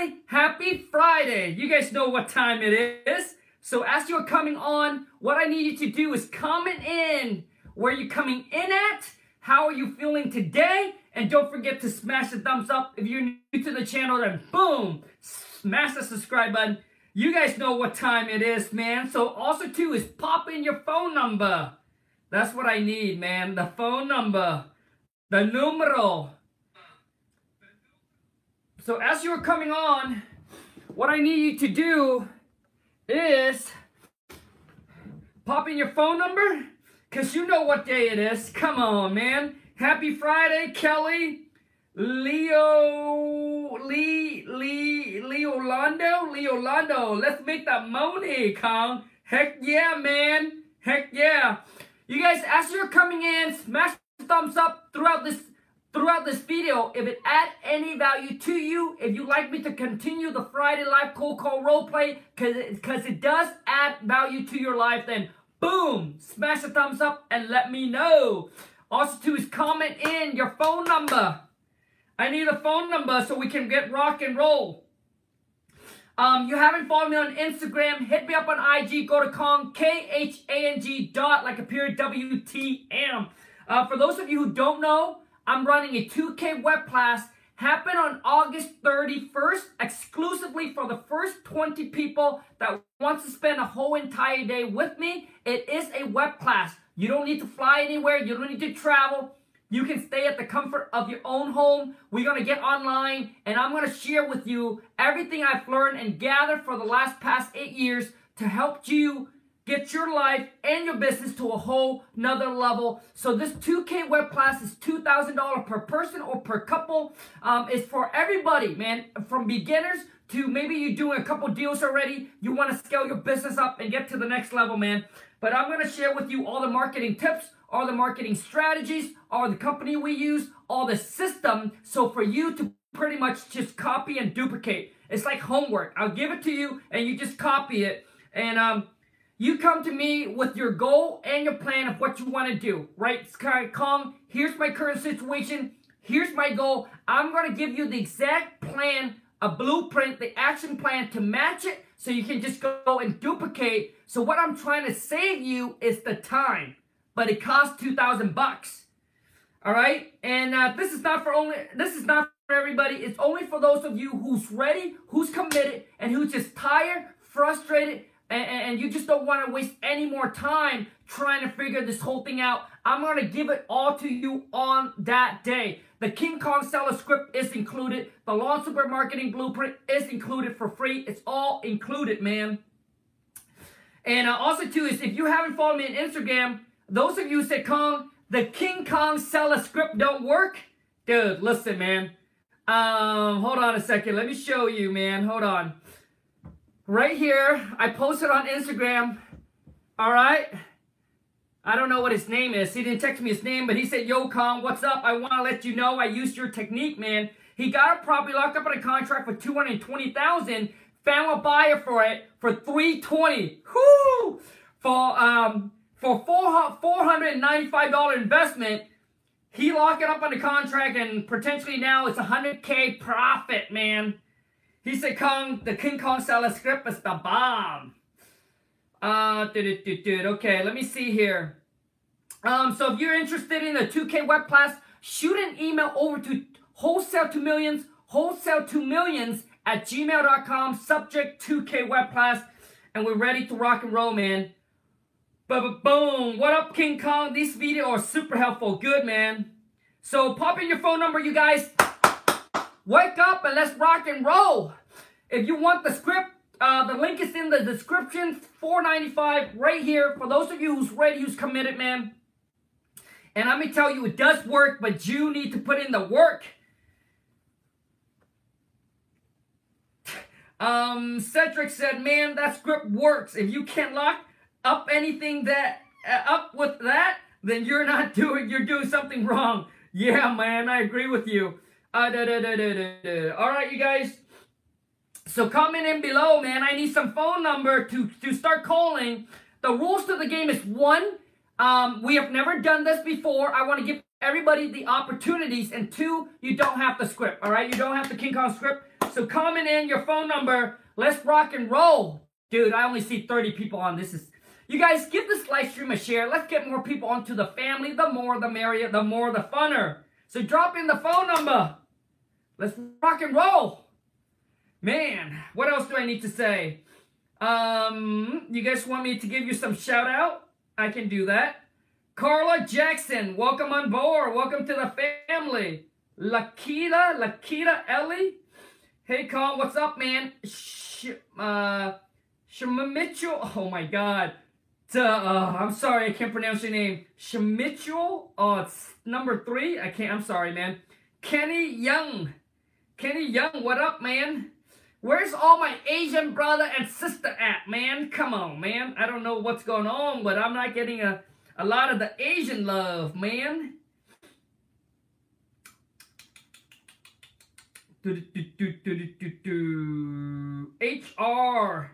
Kelly, happy Friday. You guys know what time it is. So as you're coming on, what I need you to do is comment in where you're coming in at, how are you feeling today, and don't forget to smash the thumbs up. If you're new to the channel, then boom, smash the subscribe button. You guys know what time it is, man. So also too is pop in your phone number. That's what I need, man. The phone number. The numero. So as you're coming on, what I need you to do is pop in your phone number because you know what day it is. Come on, man. Happy Friday, Kelly. Leo, Lee, Lee, Leolando, Leolando. Let's make that money, Khang. Heck yeah, man. Heck yeah. You guys, as you're coming in, smash thumbs up throughout this throughout this video. If it add any value to you, if you like me to continue the Friday Live Cold Call Roleplay, because it, does add value to your life, then boom, smash the thumbs up and let me know. Also, too, is comment in your phone number. I need a phone number so we can get rock and roll. Um, you haven't followed me on Instagram, hit me up on IG, go to Khang, K-H-A-N-G dot, like a period, W-T-M. Uh, for those of you who don't know, I'm running a 2K web class happen on August 31st exclusively for the first 20 people that wants to spend a whole entire day with me. It is a web class. You don't need to fly anywhere. You don't need to travel. You can stay at the comfort of your own home. We're going to get online and I'm going to share with you everything I've learned and gathered for the last past eight years to help you get your life and your business to a whole nother level. So this 2K web class is $2,000 per person or per couple. Um, it's for everybody, man, from beginners to maybe you're doing a couple deals already. You want to scale your business up and get to the next level, man. But I'm going to share with you all the marketing tips, all the marketing strategies, all the company we use, all the system. So for you to pretty much just copy and duplicate. It's like homework. I'll give it to you and you just copy it. And um, you come to me with your goal and your plan of what you want to do, right? Khang, here's my current situation. Here's my goal. I'm going to give you the exact plan, a blueprint, the action plan to match it so you can just go and duplicate. So what I'm trying to save you is the time, but it costs 2000 bucks. All right? And uh, this is not for only this is not for everybody. It's only for those of you who's ready, who's committed, and who's just tired, frustrated, and, and, you just don't want to waste any more time trying to figure this whole thing out, I'm going to give it all to you on that day. The King Khang seller script is included. The Lawn Super Marketing Blueprint is included for free. It's all included, man. And uh, also, too, is if you haven't followed me on Instagram, those of you said, Kong, the King Kong seller script don't work. Dude, listen, man. Um, hold on a second. Let me show you, man. Hold on right here. I posted on Instagram. All right. I don't know what his name is. He didn't text me his name, but he said, Yo, Khang, what's up? I want to let you know I used your technique, man. He got a property locked up in a contract for 220000 found a buyer for it for 320 Whoo! For, um, for $495 investment, he locked it up on the contract and potentially now it's 100K profit, man. He said, Khang, the King Kong seller script is the bomb. Uh, okay, let me see here. Um, so if you're interested in a 2K web class, shoot an email over to wholesale to millions, wholesale to millions at gmail.com, subject 2K web class, and we're ready to rock and roll, man. Boom, what up, King Kong? These videos are super helpful. Good, man. So pop in your phone number, you guys. Wake up and let's rock and roll. If you want the script, uh, the link is in the description. $4.95 right here. For those of you who's ready, who's committed, man. And let me tell you, it does work, but you need to put in the work. Um, Cedric said, man, that script works. If you can't lock up anything that uh, up with that, then you're not doing, you're doing something wrong. Yeah, man, I agree with you. Uh, da, da, da. All right, you guys. So comment in below, man. I need some phone number to, to start calling. The rules to the game is one, um, we have never done this before. I want to give everybody the opportunities. And two, you don't have the script, all right? You don't have the King Kong script. So comment in your phone number. Let's rock and roll. Dude, I only see 30 people on. This is you guys give this live stream a share. Let's get more people onto the family. The more the merrier, the more the funner. So drop in the phone number. Let's rock and roll. Man, what else do I need to say? Um, you guys want me to give you some shout out? I can do that. Carla Jackson, welcome on board. Welcome to the family. Lakita, Lakita Ellie. Hey, Carl, what's up, man? Sh uh, Shamimitchell. Oh my God. Uh, uh, I'm sorry, I can't pronounce your name. Shamichul. Oh, it's number three. I can't. I'm sorry, man. Kenny Young. Kenny Young, what up, man? Where's all my Asian brother and sister at, man? Come on, man. I don't know what's going on, but I'm not getting a, a lot of the Asian love, man. Do, do, do, HR.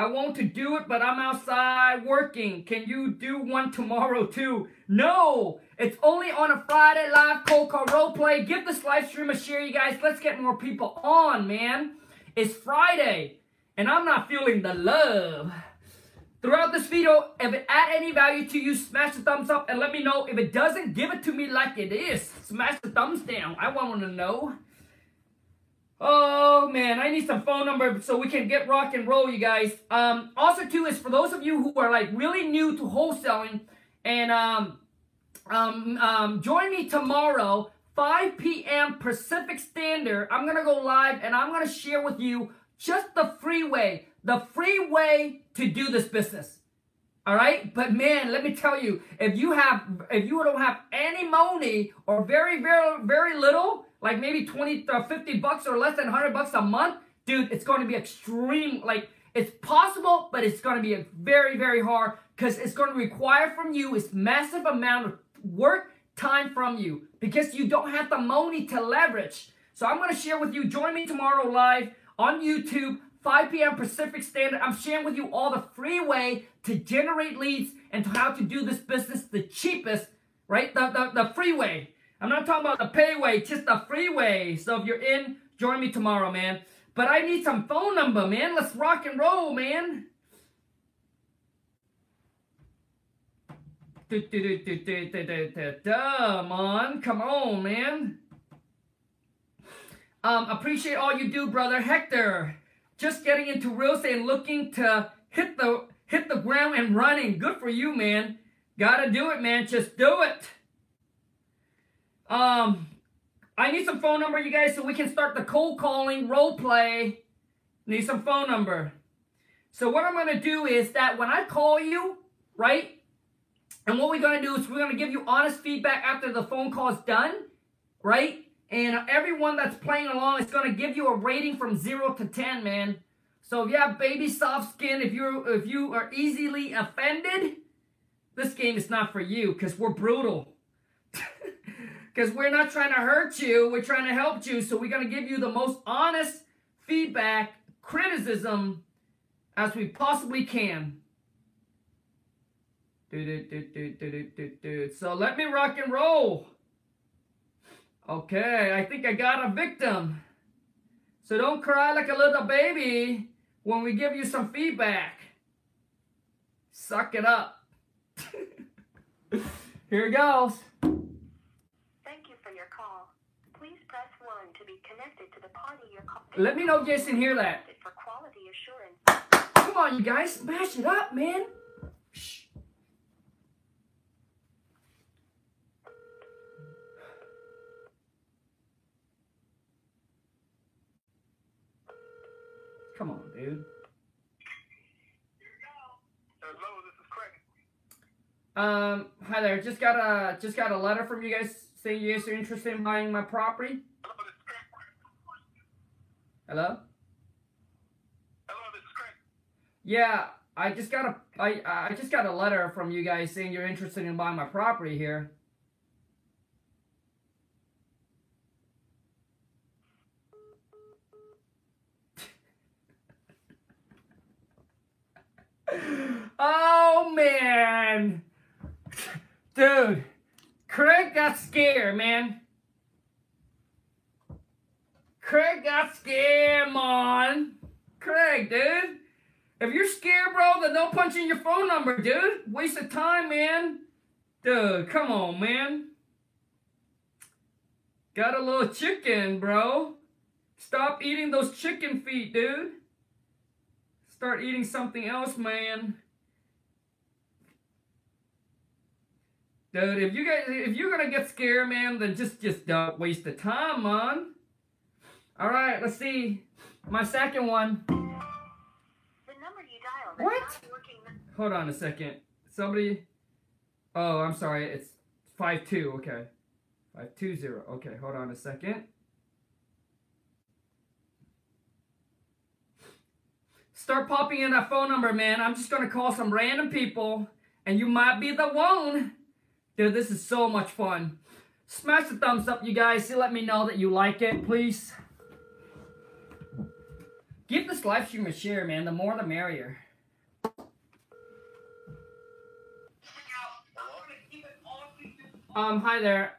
I want to do it, but I'm outside working. Can you do one tomorrow too? No! It's only on a Friday live cold call role play. Give this live stream a share, you guys. Let's get more people on, man. It's Friday, and I'm not feeling the love. Throughout this video, if it add any value to you, smash the thumbs up and let me know. If it doesn't, give it to me like it is. Smash the thumbs down. I want to know. Oh man, I need some phone number so we can get rock and roll, you guys. Um, also too is for those of you who are like really new to wholesaling and um, um, um, join me tomorrow, 5 p.m. Pacific Standard. I'm gonna go live and I'm gonna share with you just the free way, the free way to do this business. All right, but man, let me tell you, if you have, if you don't have any money or very, very, very little, like maybe 20 or 50 bucks or less than 100 bucks a month, dude, it's going to be extreme. Like, it's possible, but it's going to be very, very hard because it's going to require from you this massive amount of work time from you because you don't have the money to leverage. So I'm going to share with you, join me tomorrow live on YouTube, 5 p.m. Pacific Standard. I'm sharing with you all the free way to generate leads and how to do this business the cheapest, right? The, the, the free way. I'm not talking about the payway, just the freeway. So if you're in, join me tomorrow, man. But I need some phone number, man. Let's rock and roll, man. Come on, come on, man. Um, appreciate all you do, brother Hector. Just getting into real estate and looking to hit the hit the ground and running. Good for you, man. Gotta do it, man. Just do it. Um, I need some phone number, you guys, so we can start the cold calling role play. Need some phone number. So what I'm going to do is that when I call you, right? And what we're going to do is we're going to give you honest feedback after the phone call is done, right? And everyone that's playing along is going to give you a rating from 0 to 10, man. So if you have baby soft skin, if you're if you are easily offended, this game is not for you because we're brutal. Because we're not trying to hurt you, we're trying to help you. So we're going to give you the most honest feedback, criticism as we possibly can. So let me rock and roll. Okay, I think I got a victim. So don't cry like a little baby when we give you some feedback. Suck it up. Here it goes. Let me know if you can hear that. For quality assurance. Come on, you guys, smash it up, man. Shh. Come on, dude. Hello, this is Craig. Um, hi there. Just got a just got a letter from you guys saying you guys are interested in buying my property. Hello? Hello, this is Craig. Yeah, I just got a I I just got a letter from you guys saying you're interested in buying my property here. oh man. Dude, Craig got scared, man. Craig got scam on. Craig, dude. If you're scared, bro, then don't punch in your phone number, dude. Waste of time, man. Dude, come on, man. Got a little chicken, bro. Stop eating those chicken feet, dude. Start eating something else, man. Dude, if you guys if you're gonna get scared, man, then just just don't waste the time, man. Alright, let's see. My second one. The number you dialed What? Hold on a second. Somebody Oh, I'm sorry, it's five two, okay. Five two zero. Okay, hold on a second. Start popping in that phone number, man. I'm just gonna call some random people, and you might be the one. Dude, this is so much fun. Smash the thumbs up, you guys. To let me know that you like it, please. Give this live stream a share, man. The more the merrier. Um, hi there.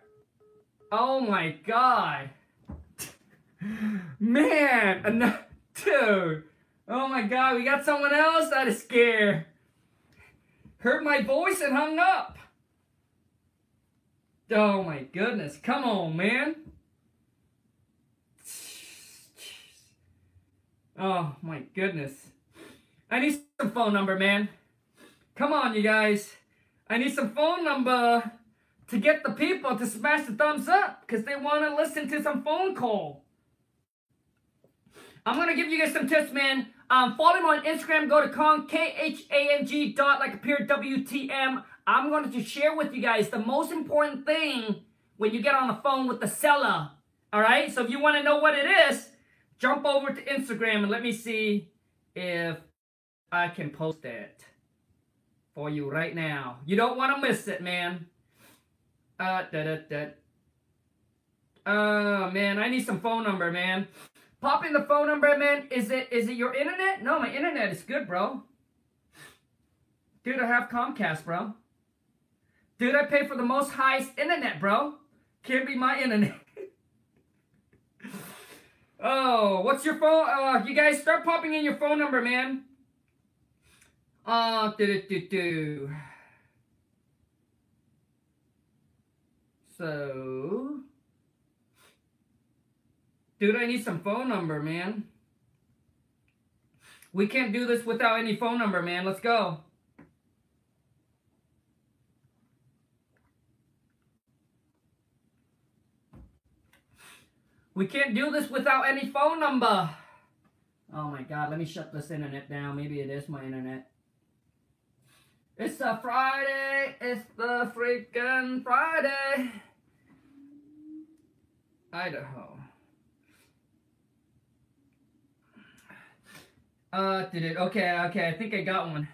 Oh my god. Man, ano- dude. Oh my god, we got someone else that is scared. Heard my voice and hung up. Oh my goodness. Come on, man. Oh my goodness. I need some phone number, man. Come on, you guys. I need some phone number to get the people to smash the thumbs up because they want to listen to some phone call. I'm gonna give you guys some tips, man. Um, follow me on Instagram. Go to Khang K H A N G dot like a pure W T M. I'm going to share with you guys the most important thing when you get on the phone with the seller. All right. So if you want to know what it is, jump over to Instagram and let me see if I can post it for you right now. You don't want to miss it, man. Uh, da da da. Oh man, I need some phone number, man. Pop in the phone number, man. Is it is it your internet? No, my internet is good, bro. Dude, I have Comcast, bro. Dude, I pay for the most highest internet, bro. Can't be my internet. Oh, what's your phone? Uh, you guys start popping in your phone number, man. Uh, do do do do. So, dude, I need some phone number, man. We can't do this without any phone number, man. Let's go. We can't do this without any phone number. Oh my god, let me shut this internet down. Maybe it is my internet. It's a Friday. It's the freaking Friday. Idaho. Uh, did it? Okay, okay. I think I got one.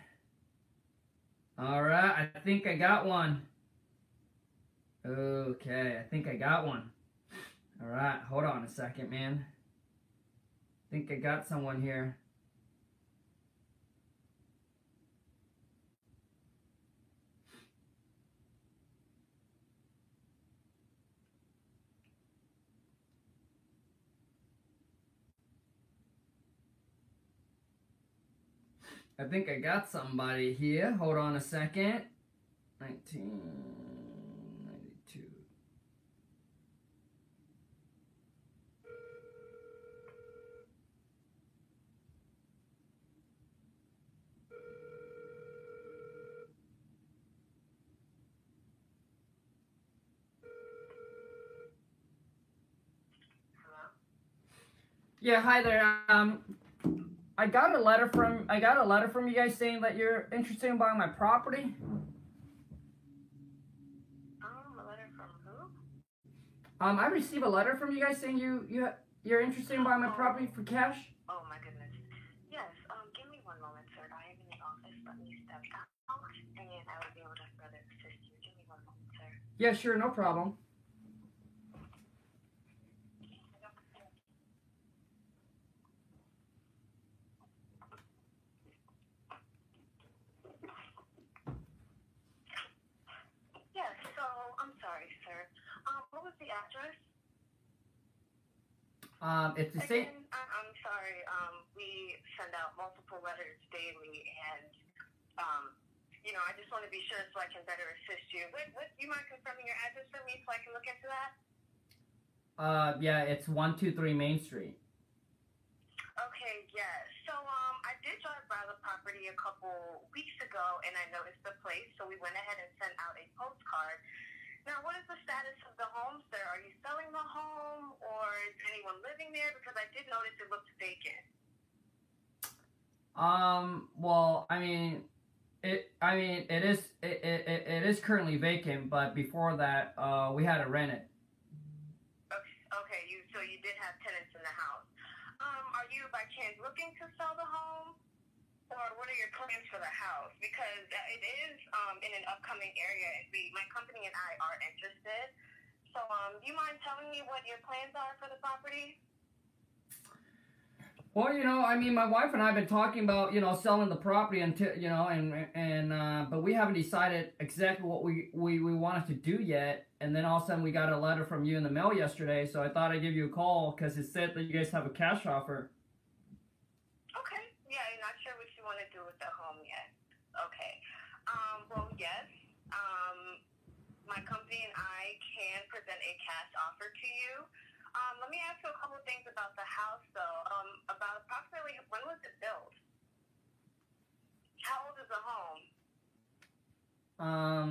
All right, I think I got one. Okay, I think I got one. All right, hold on a second, man. Think I got someone here. I think I got somebody here. Hold on a second. 1992. Hello? Yeah, hi there. Um, I got a letter from I got a letter from you guys saying that you're interested in buying my property. Um, a letter from who? Um, I received a letter from you guys saying you you you're interested in buying my property for cash. Oh my goodness. Yes, um, give me one moment, sir. I am in the office. Let me step out and I will be able to further assist you. Give me one moment, sir. Yeah, sure, no problem. Yes, so I'm sorry, sir. Um, what was the address? Um, it's the same. Again, I'm sorry. Um, we send out multiple letters daily, and um, you know, I just want to be sure so I can better assist you. What, what, you mind confirming your address for me so I can look into that? Uh, yeah, it's one two three Main Street. Okay, yes. So, um, I did drive by the property a couple weeks ago, and I noticed the place, so we went ahead and sent out a postcard. Now, what is the status of the home, sir? Are you selling the home, or is anyone living there? Because I did notice it looked vacant. Um, well, I mean, it. I mean, it is. It, it, it- it is currently vacant, but before that, uh, we had to rent it. Okay, okay, you so you did have tenants in the house. Um, are you by chance looking to sell the home, or what are your plans for the house? Because it is um in an upcoming area, and we, my company and I are interested. So, um, do you mind telling me what your plans are for the property? Well, you know, I mean, my wife and I have been talking about, you know, selling the property until, you know, and and uh, but we haven't decided exactly what we, we we wanted to do yet. And then all of a sudden, we got a letter from you in the mail yesterday, so I thought I'd give you a call because it said that you guys have a cash offer. Okay. Yeah, you're not sure what you want to do with the home yet. Okay. Um, well, yes. Um, my company and I can present a cash offer to you. Um, let me ask you a couple things about the house, though. Um, about approximately when was it built? How old is the home? Um,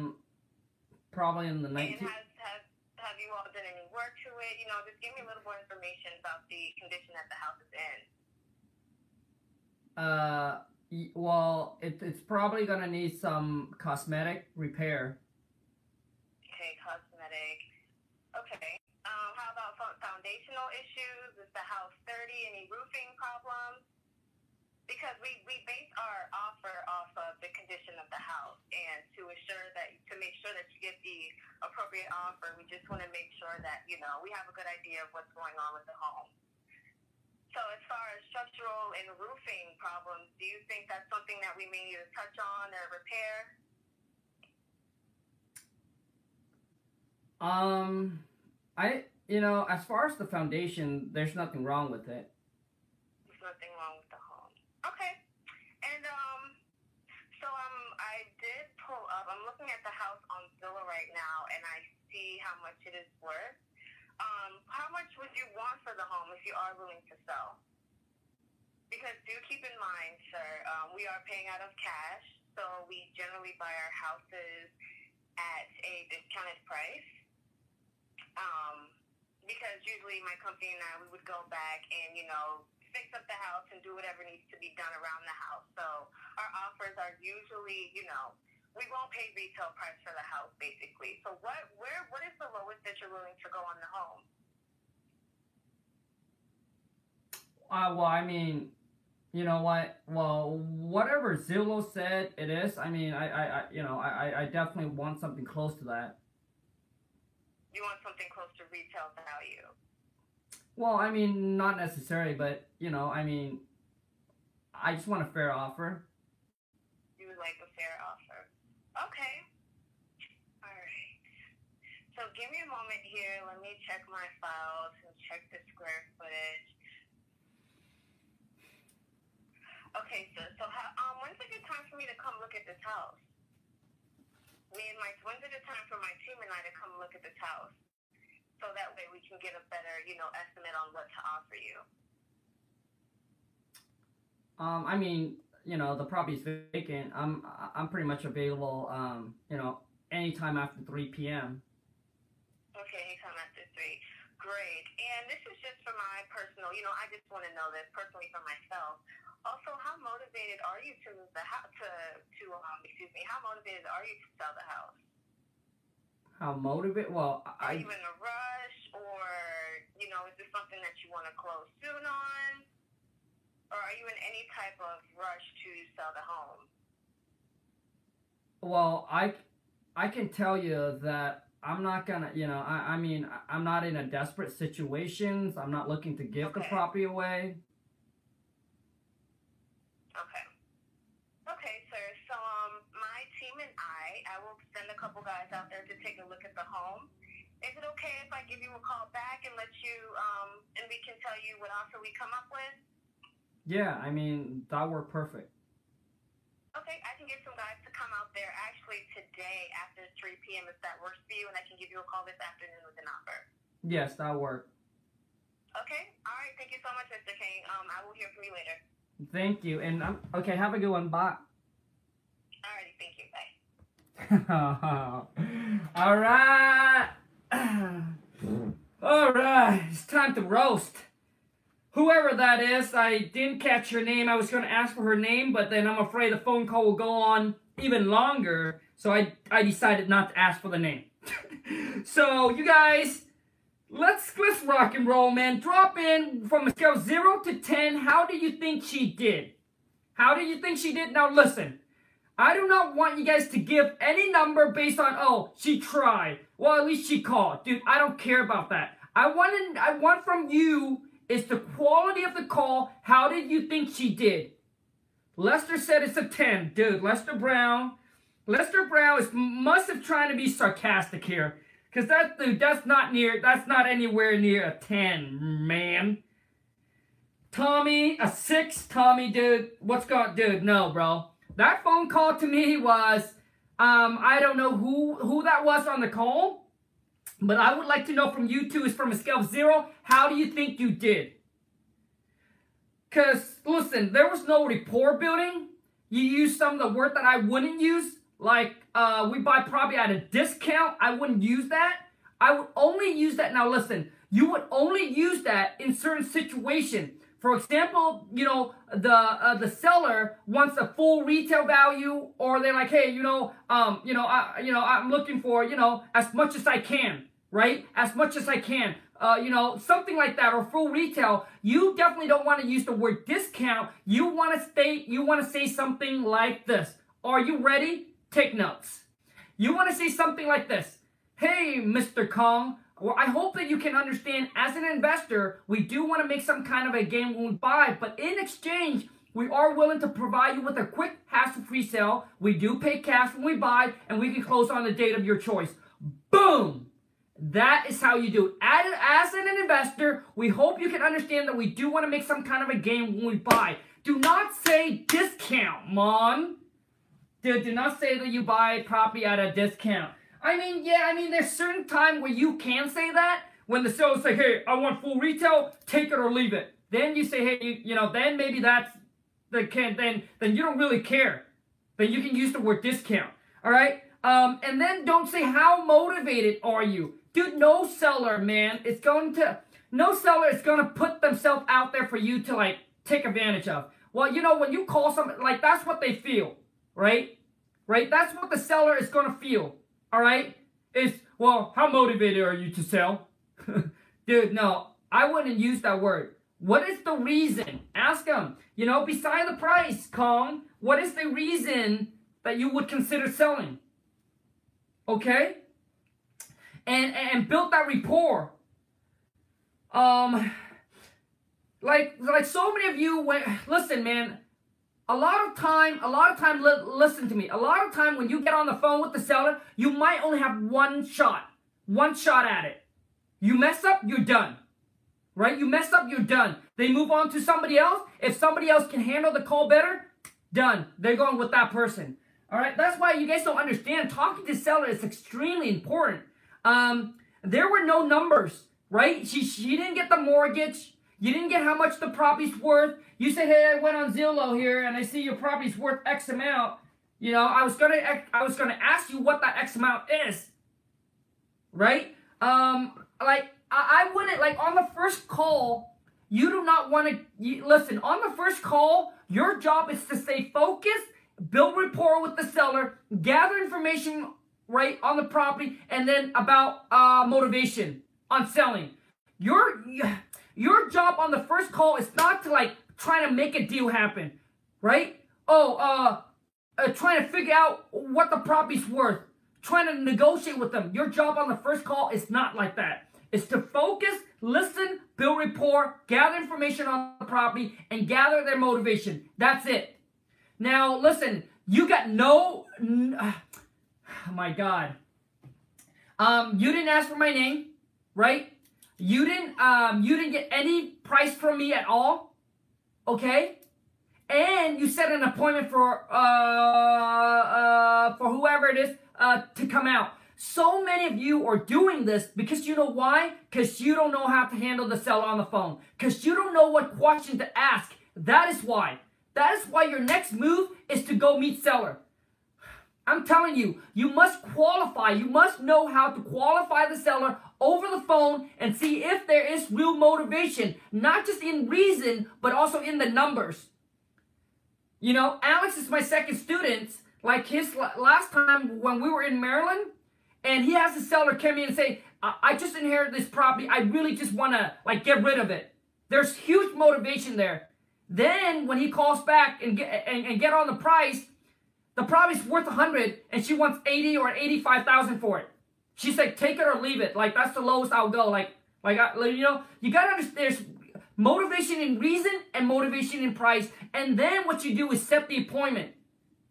probably in the And 19. has, has have you all done any work to it? You know, just give me a little more information about the condition that the house is in. Uh, well, it, it's probably gonna need some cosmetic repair. Okay, cosmetic. Okay. Um, how about foundational issues? Is the house sturdy? Any roofing problems? Because we, we base our offer off of the condition of the house, and to assure that to make sure that you get the appropriate offer, we just want to make sure that you know we have a good idea of what's going on with the home. So, as far as structural and roofing problems, do you think that's something that we may need to touch on or repair? Um, I, you know, as far as the foundation, there's nothing wrong with it. There's nothing wrong with the home. Okay. And um, so um, I did pull up. I'm looking at the house on Zillow right now, and I see how much it is worth. Um, how much would you want for the home if you are willing to sell? Because do keep in mind, sir, um, we are paying out of cash, so we generally buy our houses at a discounted price. Um, because usually my company and I we would go back and you know fix up the house and do whatever needs to be done around the house. So our offers are usually you know we won't pay retail price for the house basically. So what where what is the lowest that you're willing to go on the home? Uh, well, I mean, you know what? Well, whatever Zillow said it is. I mean, I, I, I you know, I, I- I definitely want something close to that. You want something close to retail value. Well, I mean, not necessarily, but you know, I mean, I just want a fair offer. You would like a fair offer. Okay. All right. So give me a moment here. Let me check my files and check the square footage. Okay, so so how, um, when's a good time for me to come look at this house? Me and my when's a good time for my team and I to come look at this house? So that way we can get a better, you know, estimate on what to offer you. Um, I mean, you know, the property's vacant. I'm, I'm pretty much available. Um, you know, anytime after 3 p.m. Okay, anytime after three. Great. And this is just for my personal, you know, I just want to know this personally for myself. Also, how motivated are you to move the house, to, to, um, excuse me, how motivated are you to sell the house? How motivate? Well, Are I, you in a rush or, you know, is this something that you want to close soon on? Or are you in any type of rush to sell the home? well, I, I can tell you that I'm not gonna, you know, I, I mean, I'm not in a desperate situation. I'm not looking to give the property away. Okay. Okay, sir. So um, my team and I, I will send a couple guys out there to take a look at the home. is it okay if I give you a call back and let you, um, and we can tell you what offer we come up with? Yeah, I mean that worked perfect. Okay, I can get some guys to come out there actually today after 3 p.m. if that works for you, and I can give you a call this afternoon with an offer. Yes, that worked. Okay, all right. Thank you so much, Mr. King. Um, I will hear from you later. Thank you. And um, okay, have a good one. Bye. Alrighty, thank you. Bye. All right. All right. It's time to roast. Whoever that is, I didn't catch her name. I was going to ask for her name, but then I'm afraid the phone call will go on even longer. So I, I decided not to ask for the name. so you guys, let's let's rock and roll, man. Drop in from a scale of zero to ten. How do you think she did? How do you think she did? Now listen. I do not want you guys to give any number based on oh she tried. Well, at least she called, dude. I don't care about that. I want I want from you is the quality of the call. How did you think she did? Lester said it's a ten, dude. Lester Brown, Lester Brown is must have trying to be sarcastic here, cause that dude that's not near that's not anywhere near a ten, man. Tommy, a six, Tommy, dude. What's going, dude? No, bro. That phone call to me was, um, I don't know who who that was on the call, but I would like to know from you two is from a scale of zero. How do you think you did? Cause listen, there was no rapport building. You used some of the word that I wouldn't use, like uh, we buy property at a discount. I wouldn't use that. I would only use that. Now listen, you would only use that in certain situation. For example, you know the uh, the seller wants a full retail value, or they're like, hey, you know, um, you know, I, you know, I'm looking for, you know, as much as I can, right? As much as I can, uh, you know, something like that, or full retail. You definitely don't want to use the word discount. You want to state, you want to say something like this. Are you ready? Take notes. You want to say something like this. Hey, Mr. Khang, well, I hope that you can understand as an investor, we do want to make some kind of a game when we buy, but in exchange, we are willing to provide you with a quick hassle-free sale. We do pay cash when we buy, and we can close on the date of your choice. Boom! That is how you do it. As, an investor, we hope you can understand that we do want to make some kind of a gain when we buy. Do not say discount, Mom. Do, do not say that you buy property at a discount. I mean, yeah, I mean, there's certain time where you can say that when the sales say, "Hey, I want full retail, take it or leave it." Then you say, "Hey, you, you know," then maybe that's the can. Then then you don't really care. Then you can use the word discount. All right. Um, and then don't say how motivated are you, dude. No seller, man, is going to no seller is going to put themselves out there for you to like take advantage of. Well, you know when you call somebody like that's what they feel, right? Right. That's what the seller is going to feel all right, is, well, how motivated are you to sell? Dude, no, I wouldn't use that word. What is the reason? Ask them. You know, beside the price, Khang, what is the reason that you would consider selling? Okay? And and build that rapport. Um like like so many of you went listen, man, a lot of time, a lot of time, li- listen to me. A lot of time when you get on the phone with the seller, you might only have one shot, one shot at it. You mess up, you're done. Right? You mess up, you're done. They move on to somebody else. If somebody else can handle the call better, done. They're going with that person. All right. That's why you guys don't understand. Talking to seller is extremely important. Um, there were no numbers, right? She she didn't get the mortgage. You didn't get how much the property's worth. You said, "Hey, I went on Zillow here and I see your property's worth X amount." You know, I was gonna I was gonna ask you what that X amount is, right? Um, like I, I wouldn't like on the first call. You do not want to listen on the first call. Your job is to stay focused, build rapport with the seller, gather information right on the property, and then about uh, motivation on selling. Your your job on the first call is not to like try to make a deal happen, right? Oh, uh, uh trying to figure out what the property's worth, trying to negotiate with them. Your job on the first call is not like that. It's to focus, listen, build rapport, gather information on the property, and gather their motivation. That's it. Now, listen, you got no. oh my God. Um, you didn't ask for my name, right? You didn't um you didn't get any price from me at all. Okay? And you set an appointment for uh uh for whoever it is uh to come out. So many of you are doing this because you know why? Because you don't know how to handle the seller on the phone. Because you don't know what question to ask. That is why. That is why your next move is to go meet seller. I'm telling you, you must qualify. You must know how to qualify the seller over the phone and see if there is real motivation, not just in reason, but also in the numbers. You know, Alex is my second student. Like his last time when we were in Maryland, and he has the seller come in and say, I just inherited this property. I really just want to like get rid of it. There's huge motivation there. Then when he calls back and get and, and get on the price, the property's worth 100 and she wants 80 or 85,000 for it. She said, take it or leave it. Like, that's the lowest I'll go. Like, like, I, you know, you gotta understand there's motivation in reason and motivation in price. And then what you do is set the appointment,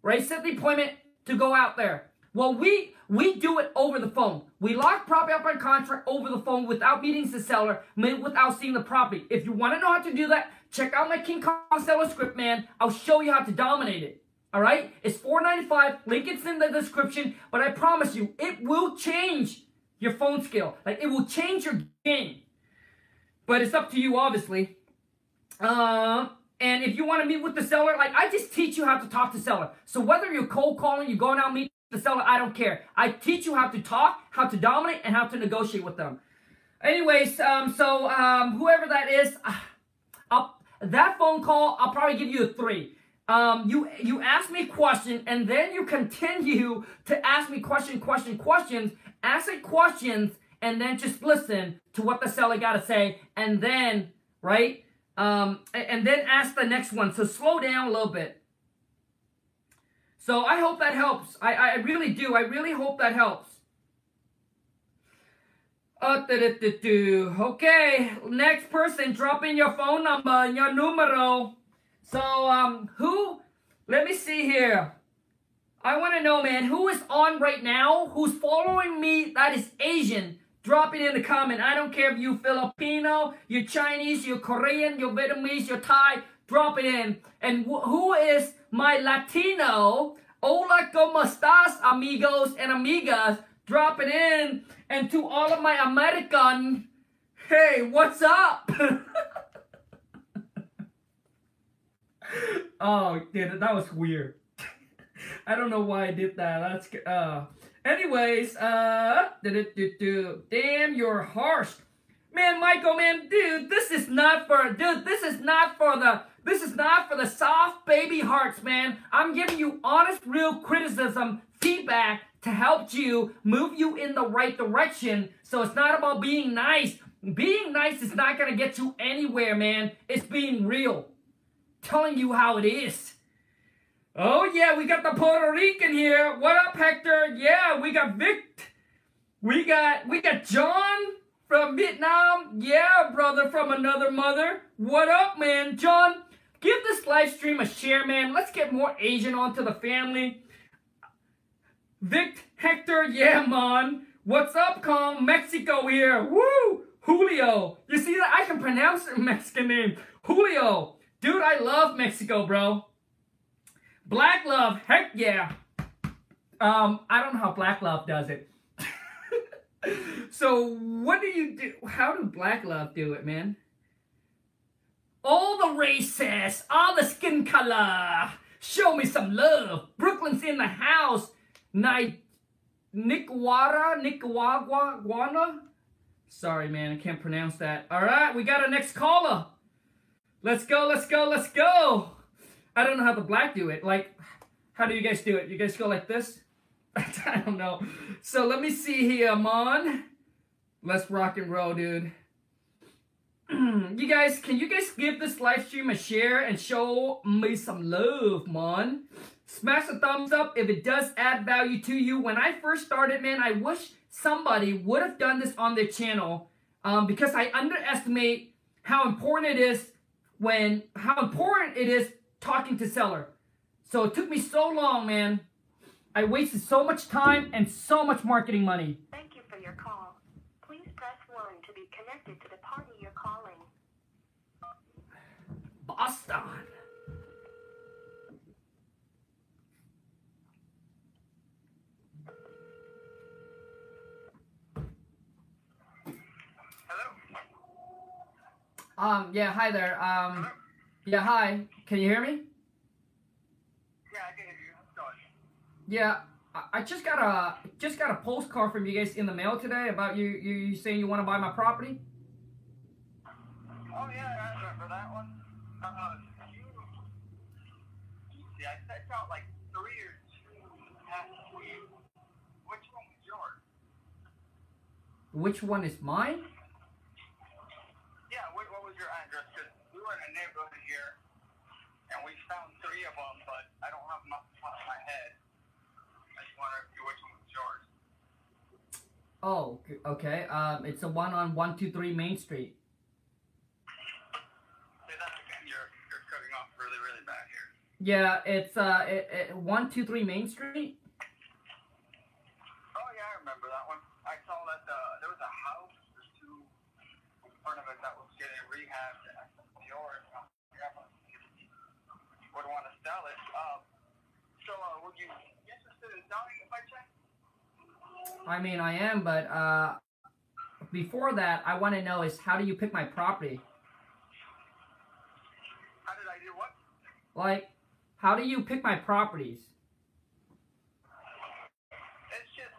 right? Set the appointment to go out there. Well, we, we do it over the phone. We lock property up on contract over the phone without meeting the seller, without seeing the property. If you want to know how to do that, check out my King Kong seller script, man. I'll show you how to dominate it. All right? It's $4.95. Link is in the description. But I promise you, it will change your phone skill. Like, it will change your game. But it's up to you, obviously. Uh, and if you want to meet with the seller, like, I just teach you how to talk to seller. So whether you're cold calling, you're going out meet the seller, I don't care. I teach you how to talk, how to dominate, and how to negotiate with them. Anyways, um, so um, whoever that is, uh, I'll, that phone call, I'll probably give you a three um, you you ask me a question and then you continue to ask me question, question, questions, ask it questions, and then just listen to what the seller got to say, and then right, um, and then ask the next one. So slow down a little bit. So I hope that helps. I I really do. I really hope that helps. Uh, okay, next person, drop in your phone number, your numero. So, um, who, let me see here. I want to know, man, who is on right now, who's following me that is Asian? Drop it in the comment. I don't care if you Filipino, you're Chinese, you're Korean, you're Vietnamese, you're Thai. Drop it in. And wh who is my Latino? Hola, como estas, amigos and amigas? Drop it in. And to all of my American, hey, what's up? oh, dude, that was weird. I don't know why I did that. That's uh. Anyways, uh, damn, you're harsh, man, Michael, man, dude. This is not for, dude. This is not for the. This is not for the soft baby hearts, man. I'm giving you honest, real criticism, feedback to help you move you in the right direction. So it's not about being nice. Being nice is not gonna get you anywhere, man. It's being real telling you how it is. Oh yeah, we got the Puerto Rican here. What up, Hector? Yeah, we got Vic. We got we got John from Vietnam. Yeah, brother from another mother. What up, man? John, give this live stream a share, man. Let's get more Asian onto the family. Vic, Hector, yeah, man. What's up, Khang? Mexico here. Woo! Julio. You see that? I can pronounce Mexican name. Julio. Dude, I love Mexico, bro. Black Love, heck yeah. Um, I don't know how Black Love does it. so what do you do? How do Black Love do it, man? All the races, all the skin color. Show me some love. Brooklyn's in the house. Night, Nicaragua, Nicaragua, Guana. Sorry, man, I can't pronounce that. All right, we got our next caller. Let's go, let's go, let's go. I don't know how the black do it. Like, how do you guys do it? You guys go like this? I don't know. So let me see here, Mon. Let's rock and roll, dude. you guys, can you guys give this live stream a share and show me some love, Mon? Smash the thumbs up if it does add value to you. When I first started, man, I wish somebody would have done this on their channel um, because I underestimate how important it is when how important it is talking to seller. So it took me so long, man. I wasted so much time and so much marketing money. Thank you for your call. Please press 1 to be connected to the party you're calling. Boston. Um, yeah, hi there. Um, yeah, hi. Can you hear me? Yeah, I can hear you. Yeah, I, I just got a just got a postcard from you guys in the mail today about you you, you saying you want to buy my property. Oh, yeah, I remember that one. Uh, you, see, I sent out like three or two past week. Which one was yours? Which one is mine? Yeah, what, what was your address? Because we were in a neighborhood here, and we found three of them, but I don't have them off the top of my head. I just wonder if you which one was yours. Oh, okay. Um, it's the one on one two three Main Street. Say that again. You're you're cutting off really really bad here. Yeah, it's uh, it, it, one two three Main Street. Oh yeah, I remember that one. I saw that uh, there was a house or two in front of it that was getting rehabbed, and I said yours. uh, yeah, Would want to sell it. Um, so uh, would you be interested in selling it by chance? I mean, I am, but uh, before that, I want to know is how do you pick my property? How did I do what? Like, how do you pick my properties? It's just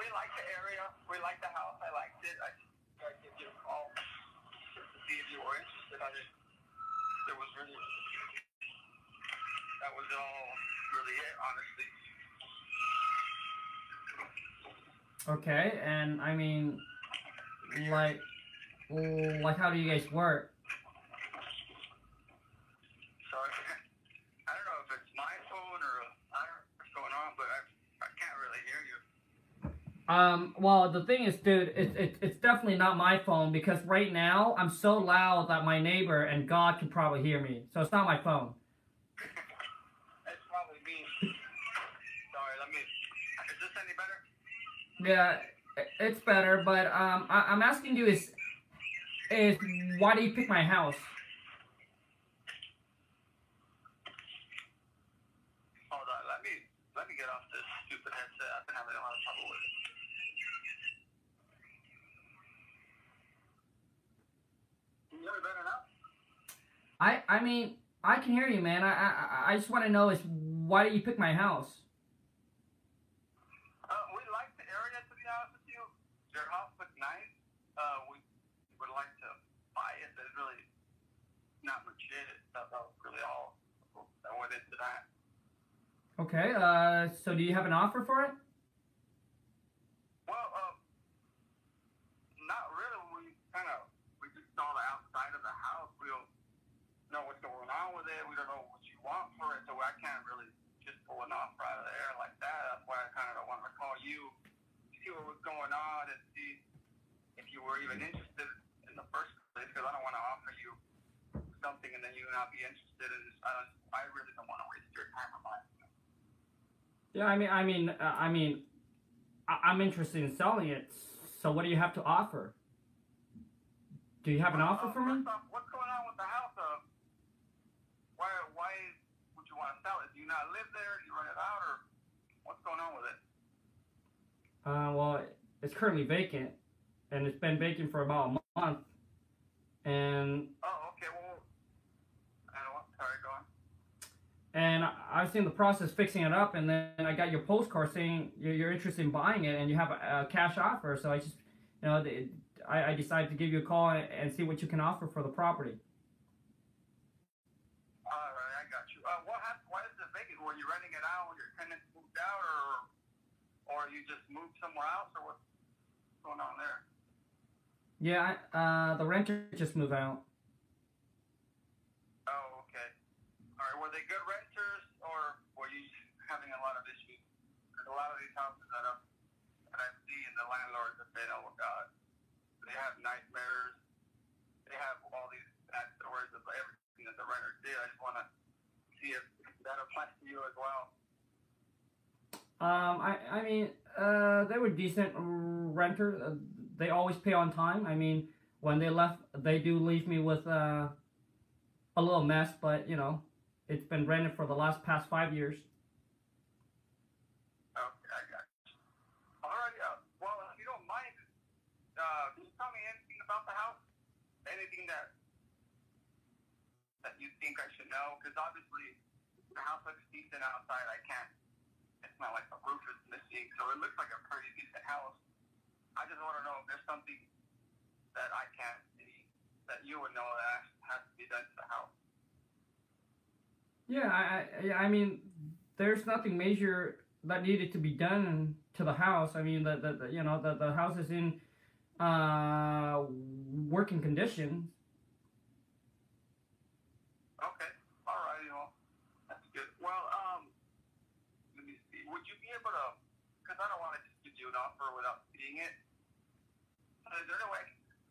we like the area, we like the house. I liked it. I just give you a call just to see if you were interested. I just there was really that was all really it, honestly. Okay, and I mean, like, like how do you guys work? Sorry, I don't know if it's my phone or I don't know what's going on, but I I can't really hear you. Um, well, the thing is, dude, it's it, it's definitely not my phone because right now I'm so loud that my neighbor and God can probably hear me. So it's not my phone. It's probably me. Sorry, let me. Is this any better? Yeah, it's better, but um, I, I'm asking you is is why do you pick my house? Hold on, let me let me get off this stupid headset. I've been having a lot of trouble with it. Can you hear me better now? I I mean I can hear you, man. I I I just want to know is why do you pick my house? Uh, we like the area to be honest with you. Your house looks nice. Uh, we would like to buy it. There's really not much in it. That, that was really all went into that. Okay. Uh, so do you have an offer for it? Well, um, not really. We kind of we just saw the outside of the house. We don't know what's going on with it. We don't know what you want for it, so I can't really just pull an offer out of the air like that. That's why I kind of wanted to call you, see what was going on, and see if you were even interested in the first place. Because I don't want to offer you something and then you not be interested. And just, I don't. I really don't want to waste your time or mine. Yeah. I mean I mean uh, I mean I, I'm interested in selling it. So what do you have to offer? Do you have an offer Uh, for me? off, what's going on with the house? Uh, why why would you want to sell it? Do you not live there? Do you rent it out, or what's going on with it? Uh, well, it's currently vacant, and it's been vacant for about a month. And Oh, okay. Well, I don't know. Sorry, go on. And I was in the process fixing it up, and then I got your postcard saying you're, interested in buying it, and you have a, cash offer. So I just, you know, I, I decided to give you a call and, see what you can offer for the property. All right, I got you. Uh, what happened? Why is it vacant? Were you renting it out when your tenants moved out, or or you just moved somewhere else, or what's going on there? Yeah, uh, the renter just moved out. Oh, okay. All right. Were they good renters, or were you having a lot of issues? Because a lot of these houses that I that I see, and the landlords have been, oh God, they have nightmares. They have all these bad stories of everything that the renters did. I just want to see if that applies to you as well. Um, I, I mean, uh, they were decent renters. Uh, they always pay on time. I mean, when they left, they do leave me with uh, a little mess, but you know, it's been rented for the last past five years. Okay, I got you. All right, yeah. Well, if you don't mind, uh, can you tell me anything about the house? Anything that that you think I should know? Because obviously, the house looks decent outside. I can't. It's not like the roof is missing, so it looks like a pretty decent house. I just want to know if there's something that I can't see that you would know that has to be done to the house. Yeah, I, I, I mean, there's nothing major that needed to be done to the house. I mean, the, the, the you know, the, the house is in uh, working condition. Okay. All right. Well, that's good. Well, um, let me see. Would you be able to? Because I don't want to just give you an offer without seeing it. Uh, Is there any way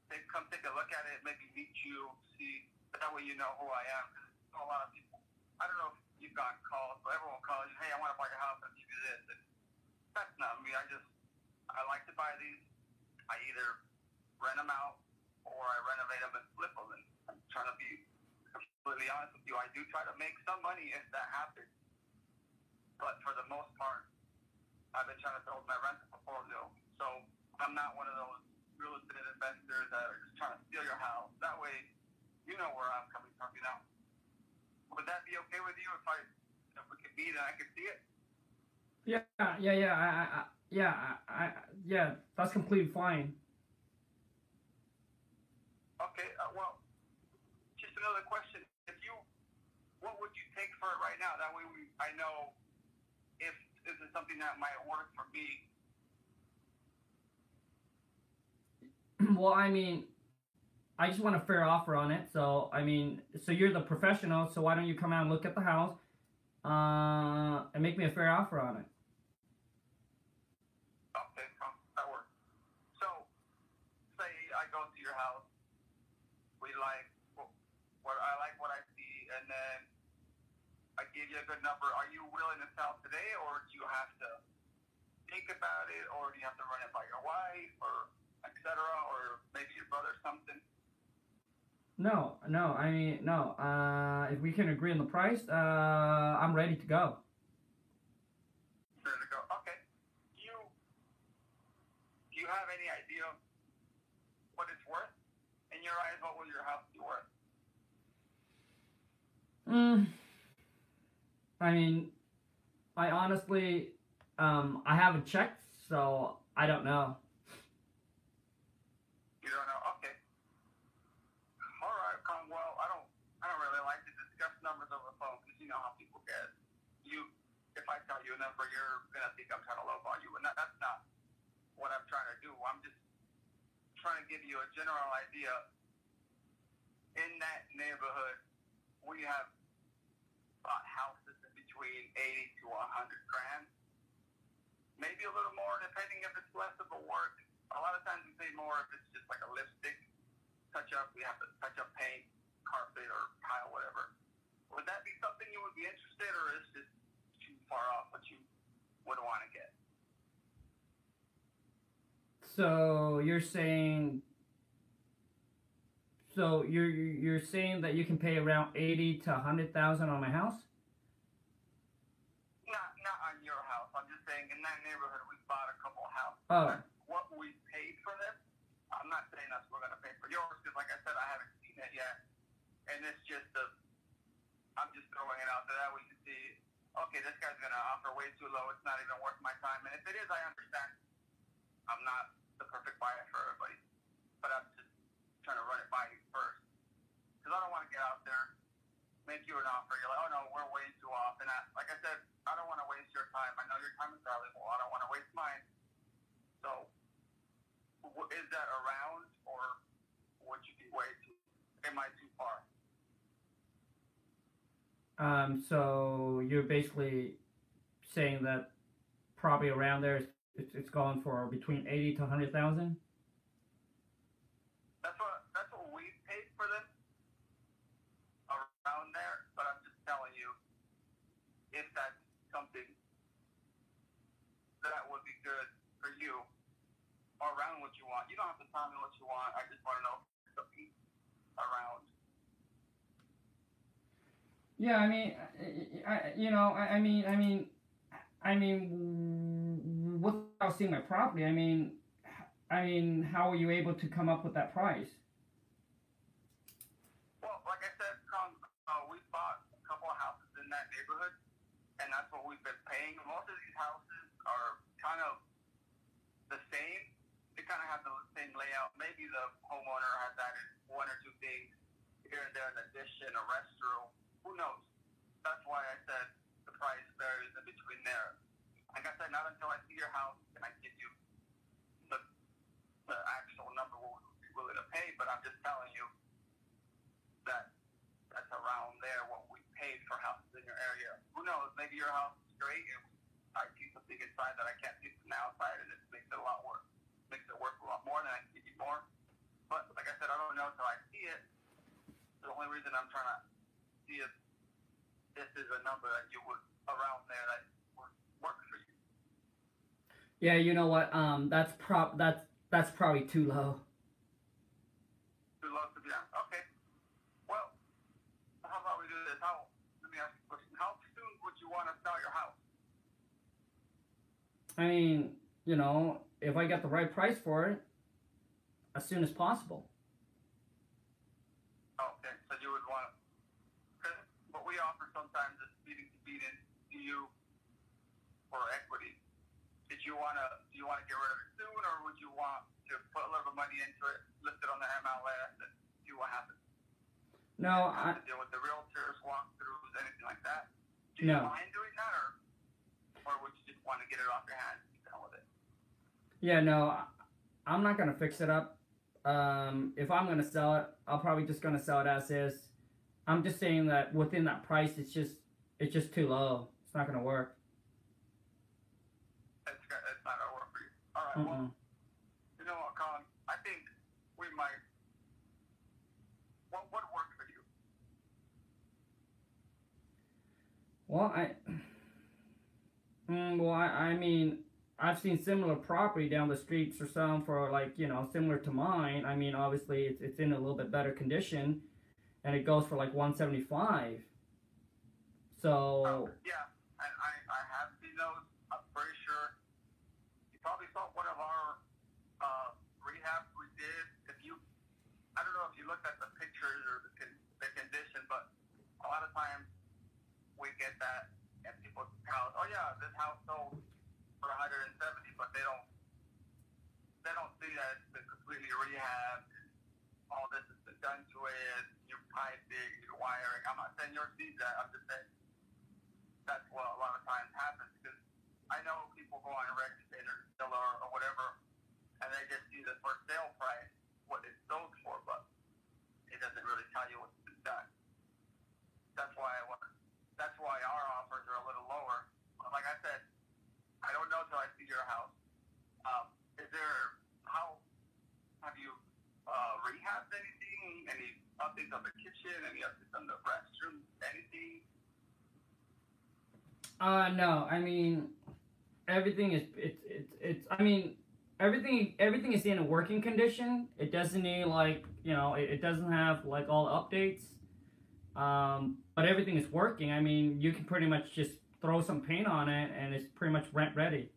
they come take a look at it, maybe meet you, see that way you know who I am? a lot of people. I don't know if you've gotten calls, but everyone calls you. Hey, I want to buy your house. I'll give you this. And that's not me. I just I like to buy these. I either rent them out or I renovate them and flip them. And I'm trying to be completely honest with you, I do try to make some money if that happens. But for the most part, I've been trying to build my rental portfolio. So I'm not one of those real estate investors that are just trying to steal your house. That way, you know where I'm coming from, you know. Would that be okay with you if I, if we could meet and I could see it? Yeah, yeah, yeah, I, I, I yeah, I, I, yeah, that's completely fine. Okay, uh, well, just another question. If you, what would you take for it right now? That way we, I know if this is something that might work for me. well, I mean, I just want a fair offer on it. So, I mean, so you're the professional, so why don't you come out and look at the house uh, and make me a fair offer on it? Okay, that works. So, say I go to your house, we like what I like what I see, and then I give you a good number. Are you willing to sell today, or do you have to think about it, or do you have to run it by your wife, or etc., or maybe your brother something? No, no, I mean, no. Uh, if we can agree on the price, uh, I'm ready to go. There to go. Okay. Do you do you have any idea what it's worth? In your eyes, what will your house be worth? Mm, I mean, I honestly, um, I haven't checked, so I don't know. You don't know. Okay. All right, Khang. Well, I don't. I don't really like to discuss numbers over the phone because you know how people get. You, if I tell you a number, you're gonna think I'm trying to lowball you, and that, that's not what I'm trying to do. I'm just trying to give you a general idea. In that neighborhood, we have bought houses in between 80 to 100 grand. Maybe a little more, depending if it's less of a work. A lot of times we pay more if it's just like a lipstick touch up. We have to touch up paint, carpet, or tile, whatever. Would that be something you would be interested, or is too far off what you would want to get? So you're saying, so you're you're saying that you can pay around eighty to hundred thousand on my house? Not not on your house. I'm just saying in that neighborhood we bought a couple houses. Oh. What we paid for them, I'm not saying that's what we're gonna pay for yours because, like I said, I haven't seen it yet, and it's just a. I'm just throwing it out there that see. Okay, this guy's gonna offer way too low. It's not even worth my time. And if it is, I understand. I'm not the perfect buyer for everybody, but I'm just trying to run it by you first because I don't want to get out there, make you an offer. You're like, oh no, we're way too off. And I, like I said, I don't want to waste your time. I know your time is valuable. I don't want to waste mine. So, is that around, or would you be way too? Am I too far? Um, so you're basically saying that probably around there, it's, it's going for between eighty to hundred thousand. That's what that's what we paid for them. Around there, but I'm just telling you, if that's something that would be good for you, around what you want. You don't have to tell me what you want. I just want to know compete around. Yeah, I mean, I, you know, I, I mean, I mean, I mean, without seeing my property, I mean, I mean, how were you able to come up with that price? Well, like I said, Khang, uh, we bought a couple of houses in that neighborhood, and that's what we've been paying. Most of these houses are kind of the same. They kind of have the same layout. Maybe the homeowner has added one or two things here and there, an addition, a restroom. Who knows? That's why I said the price varies in between there. Like I said, not until I see your house can I give you the the actual number what we'll be willing to pay. But I'm just telling you that that's around there what we paid for houses in your area. Who knows? Maybe your house is great and I see something inside that I can't see from the outside and it makes it a lot work. Makes it work a lot more than I can give you more. But like I said, I don't know until I see it. The only reason I'm trying to see if this is a number that you would around there that would work for you. Yeah, you know what? Um, that's prop. That's that's probably too low. Too low to be on. Okay. Well, how about we do this? How let me ask you a question. How soon would you want to sell your house? I mean, you know, if I get the right price for it, as soon as possible. Okay, so you would want to, because what we offer sometimes is meeting to beat in to you for equity. Did you want to, do you want to get rid of it soon, or would you want to put a little bit of money into it, list it on the MLS, and see what happens? No, I, to deal with the realtors, walkthroughs, anything like that? Do you No. mind doing that, or, or would you just want to get it off your hands and be done with it? yeah, no, I'm not gonna fix it up. Um, if I'm gonna sell it, I'll probably just gonna sell it as is. I'm just saying that within that price, it's just it's just too low. It's not gonna work. It's, it's not going to work for you. All right, well, you know what, Colin? I think we might, what would work for you? Well, I, mm, well, I, I mean, I've seen similar property down the streets or some for like you know similar to mine. I mean, obviously it's it's in a little bit better condition, and it goes for like 175. So Yeah, and I, I have seen those. I'm pretty sure you probably saw one of our uh, rehabs we did. If you, I don't know if you looked at the pictures or the, con- the condition, but a lot of times we get that and people tell oh yeah, this house sold for 170, but they don't, they don't see that it's been completely rehabbed. All this has been done to it. Piping, your wiring. I'm not saying yours needs that. I'm just saying that's what a lot of times happens because I know people go on Redfin or Zillow or whatever, and they just see the for sale price, what it's sold for, but it doesn't really tell you what's been done. That's why I want. That's why our offers are a little lower. But like I said, I don't know till I see your house. Um, is there how have you uh, rehabbed anything? Any updates on the kitchen? Any updates on the restroom? Anything? Uh, no, I mean, everything is it's it's it's. I mean, everything everything is in a working condition. It doesn't need like you know it, it doesn't have like all the updates. Um, but everything is working. I mean, you can pretty much just throw some paint on it and it's pretty much rent ready.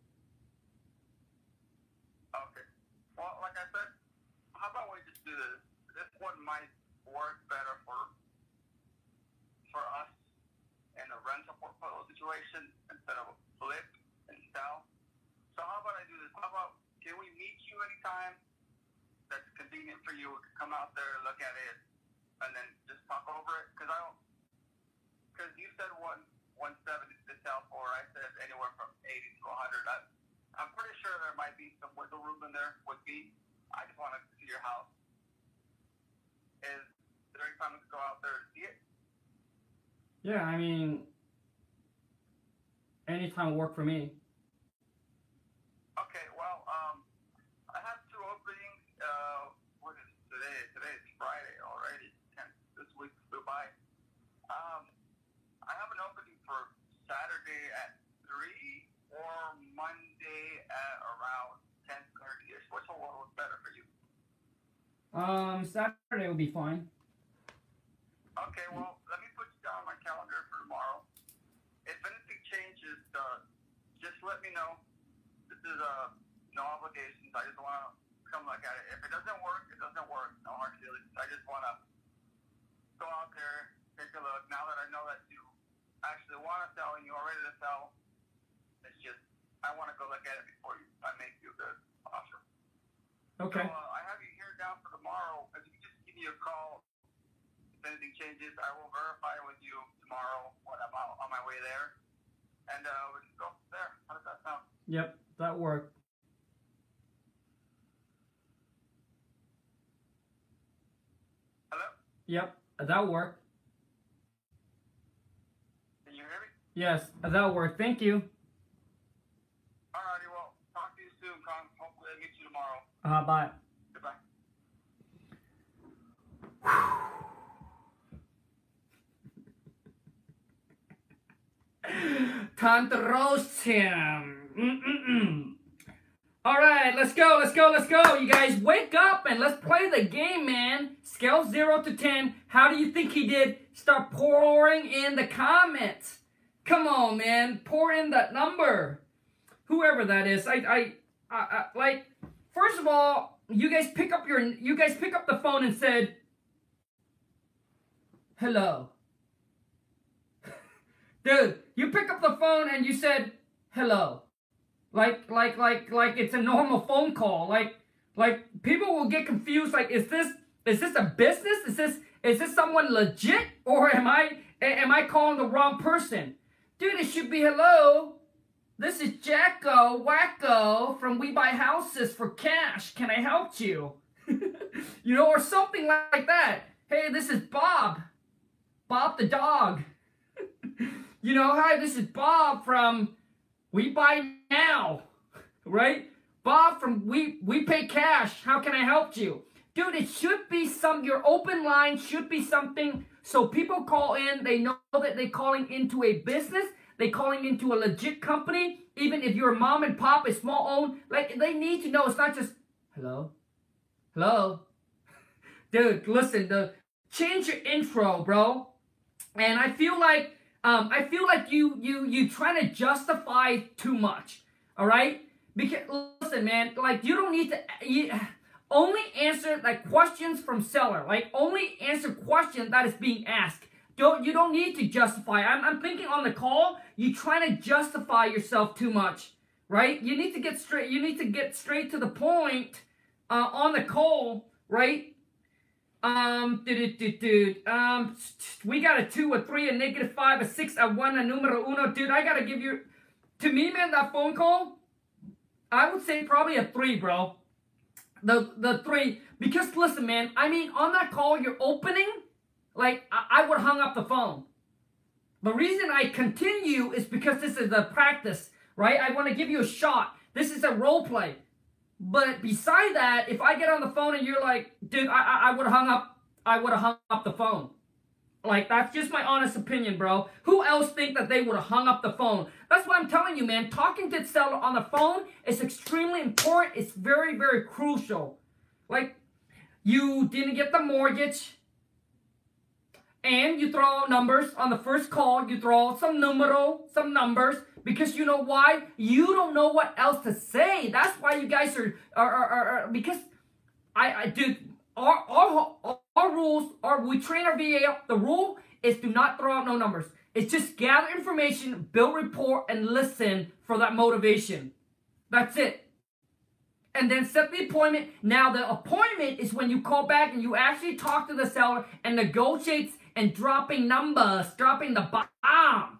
Okay. Well, like I said, how about we just do this? This one might work better for for us in a rental portfolio situation instead of flip and sell. So how about I do this? How about can we meet you anytime that's convenient for you? We can come out there, look at it, and then just talk over it. Because I don't. Because you said one one seventy to sell for. I said anywhere from eighty to hundred. I'm pretty sure there might be some wiggle room in there with me. I just want to see your house. Is there any time can go out there and see it? Yeah, I mean, anytime will work for me. Okay, well, um, I have two openings. Uh, what is today? Today is Friday already. And this week flew by. Um, I have an opening for Saturday at three or Monday at around ten thirty ish. Which one was better for you? Um, Saturday will be fine. Okay, well, let me put you down on my calendar for tomorrow. If anything changes, uh, just let me know. This is uh, no obligations. I just want to come look at it. If it doesn't work, it doesn't work. No hard feelings. I just want to go out there, take a look. Now that I know that you actually want to sell and you're ready to sell, it's just I want to go look at it before you, I make you a good offer. Okay. So uh, I have you here down for tomorrow. If you just give me a call if anything changes, I will verify with you tomorrow when I'm out on my way there, and uh, we can go from there. How does that sound? Yep, that worked. Hello? Yep, that worked. Can you hear me? Yes, that worked. Thank you. Alrighty, well, talk to you soon, Khang. Hopefully I meet you tomorrow. Uh, bye. Goodbye. Time to roast him. Mm-mm-mm. All right, let's go, let's go, let's go. You guys wake up and let's play the game, man. Scale 0 to 10. How do you think he did? Start pouring in the comments. Come on, man. Pour in that number. Whoever that is. I, I, I, I like, first of all, you guys pick up your, you guys pick up the phone and said, hello. Dude, you pick up the phone and you said hello. Like like like like it's a normal phone call. Like like people will get confused like is this is this a business? Is this is this someone legit or am I am I calling the wrong person? Dude, it should be hello. This is Jacko Wacko from We Buy Houses for Cash. Can I help you? you know, or something like that. Hey, this is Bob. Bob the dog. You know, hi, this is Bob from We Buy Now, right? Bob from We We Pay Cash. How can I help you? Dude, it should be some your open line should be something so people call in, they know that they're calling into a business, they're calling into a legit company, even if you're a mom and pop, a small owned, like they need to know it's not just hello. Hello. Dude, listen, the change your intro, bro. And I feel like um, I feel like you you you trying to justify too much. All right, because listen, man, like you don't need to. You, only answer like questions from seller. Like only answer questions that is being asked. Don't you don't need to justify. I'm, I'm thinking on the call, you trying to justify yourself too much, right? You need to get straight. You need to get straight to the point uh, on the call, right? Um, dude, dude, dude. Um, we got a two, a three, a negative five, a six, a one, a numero uno. Dude, I gotta give you, to me, man, that phone call, I would say probably a three, bro. The the three, because listen, man, I mean, on that call, you're opening, like I, I would hung up the phone. The reason I continue is because this is a practice, right? I want to give you a shot. This is a role play. But beside that, if I get on the phone and you're like, dude, I I, I would have hung up, I would have hung up the phone. Like that's just my honest opinion, bro. Who else think that they would have hung up the phone? That's what I'm telling you, man. Talking to seller on the phone is extremely important. It's very, very crucial. Like you didn't get the mortgage, and you throw out numbers on the first call. You throw out some numero, some numbers, because you know why? You don't know what else to say. That's why you guys are are, are, are, because I I dude our, our our rules are we train our VA. The rule is do not throw out no numbers. It's just gather information, build rapport, and listen for that motivation. That's it. And then set the appointment. Now the appointment is when you call back and you actually talk to the seller and negotiates and dropping numbers, dropping the bomb.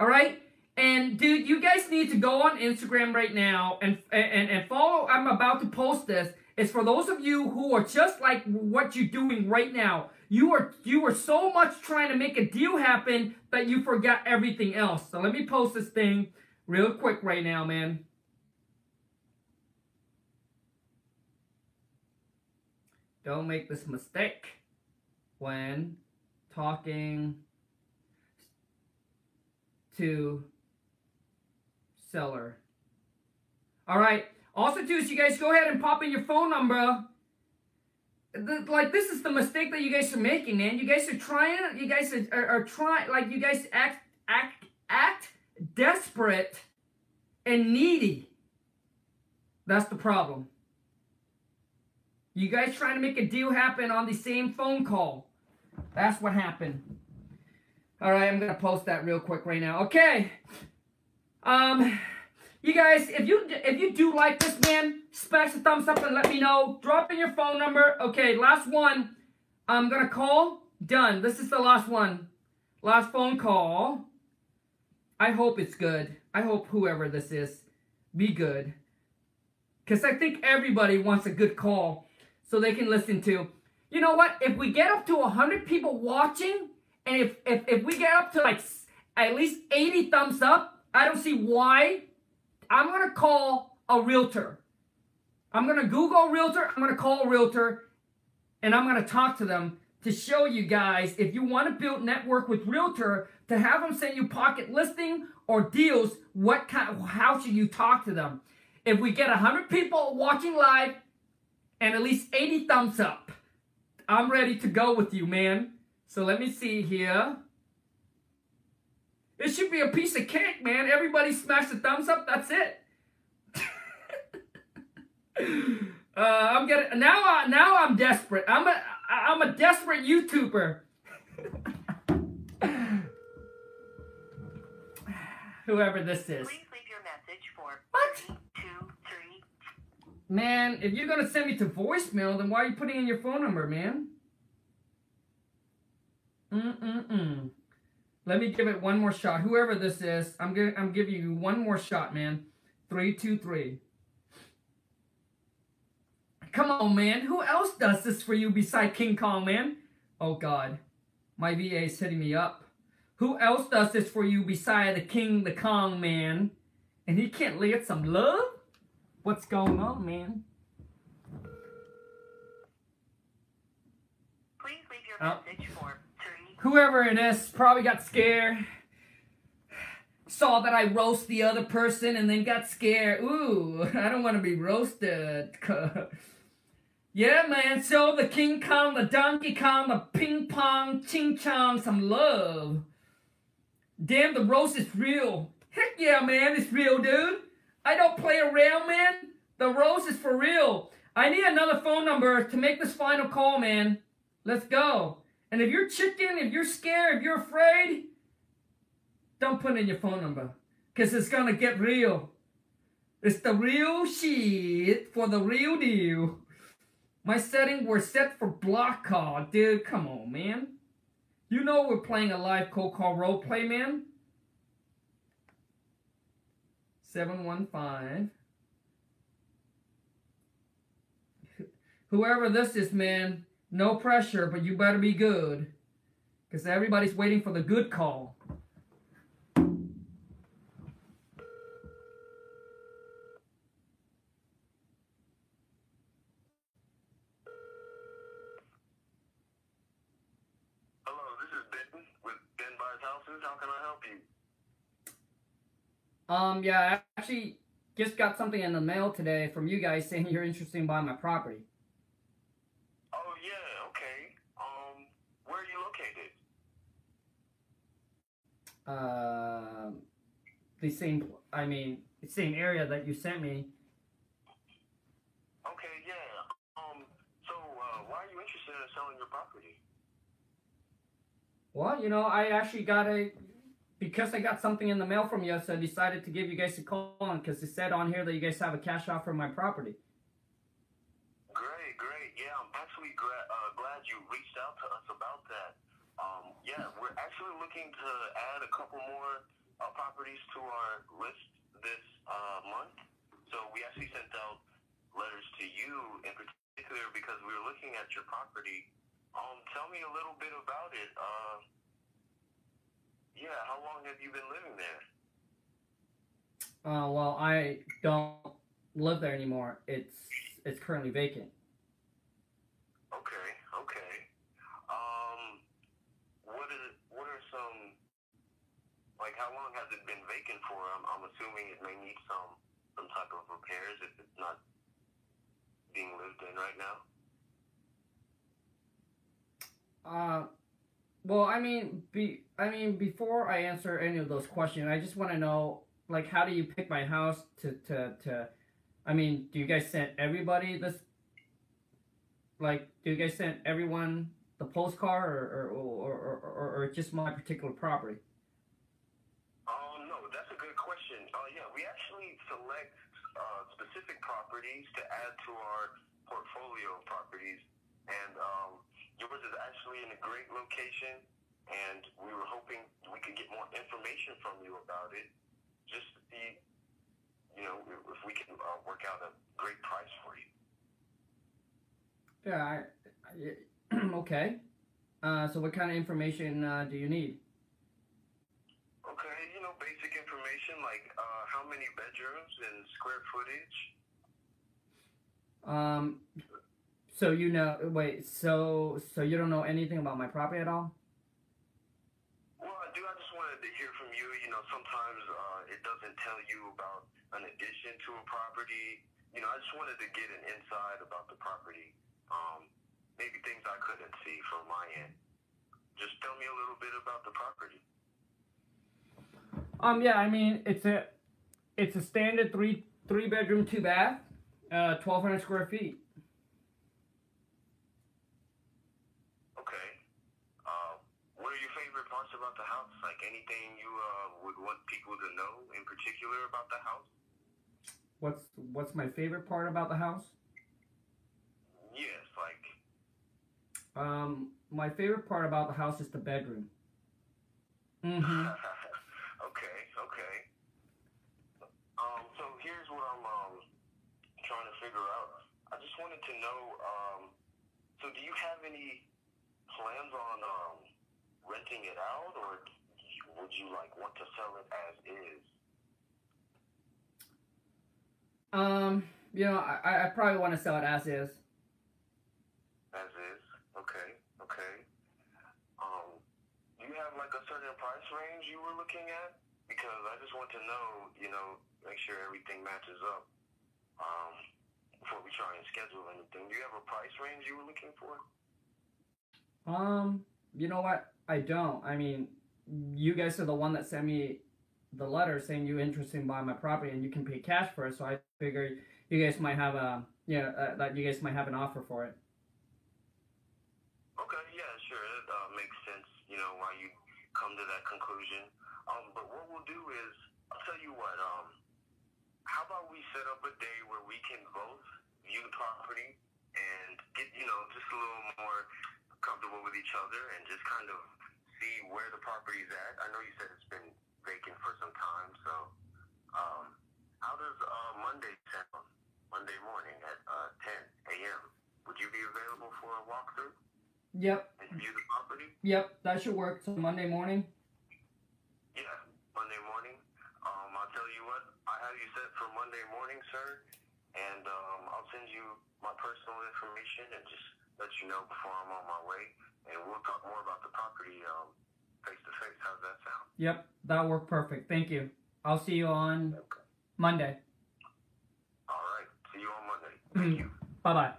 All right? And dude, you guys need to go on Instagram right now and and and follow. I'm about to post this. It's for those of you who are just like what you're doing right now. You are you are so much trying to make a deal happen that you forgot everything else. So let me post this thing real quick right now, man. Don't make this mistake when talking to seller. All right. Also, too, you guys go ahead and pop in your phone number. th- like this is the mistake that you guys are making, man. You guys are trying. You guys are, are, are trying. Like you guys act act act desperate and needy. That's the problem. You guys trying to make a deal happen on the same phone call. That's what happened. All right, I'm gonna post that real quick right now. Okay. Um, you guys, if you if you do like this, man, smash the thumbs up and let me know. Drop in your phone number. Okay, last one. I'm gonna call. Done. This is the last one. Last phone call. I hope it's good. I hope whoever this is be good. Because I think everybody wants a good call so they can listen to. You know what? If we get up to 100 people watching, and if, if, if we get up to like at least 80 thumbs up, I don't see why. I'm going to call a realtor. I'm going to Google realtor. I'm going to call a realtor. And I'm going to talk to them to show you guys if you want to build network with realtor to have them send you pocket listing or deals what kind how should you talk to them if we get 100 people watching live and at least 80 thumbs up i'm ready to go with you man so let me see here. It should be a piece of cake man. Everybody smash the thumbs up. That's it. Uh, i'm getting now I, now i'm desperate. I'm a i'm a desperate youtuber. Whoever this is. Please leave your message for What? three, two, three. Man, if you're gonna send me to voicemail, then why are you putting in your phone number, man? Mm-mm-mm. Let me give it one more shot. Whoever this is, I'm gonna I'm giving you one more shot, man. Three, two, three. Come on, man. Who else does this for you beside King Kong, man? Oh God, my VA is hitting me up. Who else does this for you beside the King, the Kong, man? And he can't lay it some love? What's going on, man? Please leave your Oh. message for. Whoever it is probably got scared. Saw that I roast the other person and then got scared. Ooh, I don't want to be roasted. yeah, man. So the King Kong, the Donkey Kong, the Ping Pong, Ching Chong, some love. Damn, the roast is real. Heck yeah, man, it's real, dude. I don't play around, man. The roast is for real. I need another phone number to make this final call, man. Let's go. And if you're chicken, if you're scared, if you're afraid, don't put in your phone number. Because it's going to get real. It's the real shit for the real deal. My setting were set for block call. Dude, come on, man. You know we're playing a live cold call role play, man. 715. Whoever this is, man, no pressure, but you better be good. Because everybody's waiting for the good call. Hello, this is Ben with Ben Buys Houses. How can I help you? Um, yeah, I actually just got something in the mail today from you guys saying you're interested in buying my property. Oh yeah, okay. Um, where are you located? Uh, the same, I mean, the same area that you sent me. Okay, yeah. Um, so uh, why are you interested in selling your property? Well, you know, I actually got a, because I got something in the mail from you, so I decided to give you guys a call on, because it said on here that you guys have a cash offer on my property. Great, great. Yeah, I'm actually gra- uh, glad you reached out to us. Um, yeah, we're actually looking to add a couple more uh, properties to our list this uh, month. So we actually sent out letters to you in particular because we were looking at your property. Um, tell me a little bit about it. Uh, yeah, how long have you been living there? Uh, well, I don't live there anymore. It's, it's currently vacant. Okay, okay. Um, what is what are some like how long has it been vacant for? I'm I'm assuming it may need some some type of repairs if it's not being lived in right now. Uh, well, I mean, be I mean, before I answer any of those questions, I just want to know, like, how do you pick my house to to to? I mean, do you guys send everybody this? Like, do you guys send everyone the postcard, or or or or, or, or just my particular property? Um, no, that's a good question. Uh, yeah, we actually select uh, specific properties to add to our portfolio of properties, and um, yours is actually in a great location. And we were hoping we could get more information from you about it, just to see, you know, if we can uh, work out a great price for you. Yeah. I, I, okay. Uh, so what kind of information uh, do you need? Okay, you know, basic information like how many bedrooms and square footage. Um, so you know, wait, so so you don't know anything about my property at all? Well, I do. I just wanted to hear from you. You know, sometimes uh, it doesn't tell you about an addition to a property. You know, I just wanted to get an insight about the property. Um, maybe things I couldn't see from my end. Just tell me a little bit about the property. Um, yeah, I mean it's a it's a standard three three bedroom two bath, uh, twelve hundred square feet. Okay. Uh, what are your favorite parts about the house? Like anything you uh, would want people to know in particular about the house? What's what's my favorite part about the house? Yes, like Um, my favorite part about the house is the bedroom. Mm-hmm. okay, okay. Um, so here's what I'm um trying to figure out. I just wanted to know. Um, so do you have any plans on um renting it out, or would you like want to sell it as is? Um, you know, I, I probably want to sell it as is. As is. Okay, okay. Um, do you have like a certain price range you were looking at? Because I just want to know, you know, make sure everything matches up. Um, before we try and schedule anything. Do you have a price range you were looking for? Um, you know what? I don't. I mean, you guys are the one that sent me the letter saying you're interested in buying my property and you can pay cash for it. So I figured you guys might have a, you know, uh, that you guys might have an offer for it. Okay, yeah, sure. It uh, makes sense, you know, why you come to that conclusion. Um, but what we'll do is, I'll tell you what, um, how about we set up a day where we can both view the property and get, you know, just a little more comfortable with each other and just kind of see where the property's at. I know you said it's been vacant for some time, so um, how does uh, Monday sound? Monday morning at uh, 10 a.m. Would you be available for a walkthrough Yep. and view the property? Yep. That should work. So Monday morning. Yeah, Monday morning. Um, I'll tell you what, I have you set for Monday morning, sir, and um, I'll send you my personal information and just let you know before I'm on my way, and we'll talk more about the property um, face to face. How's that sound? Yep. That worked perfect. Thank you. I'll see you on Okay. Monday. All right. See you on Monday. Thank you. Bye bye.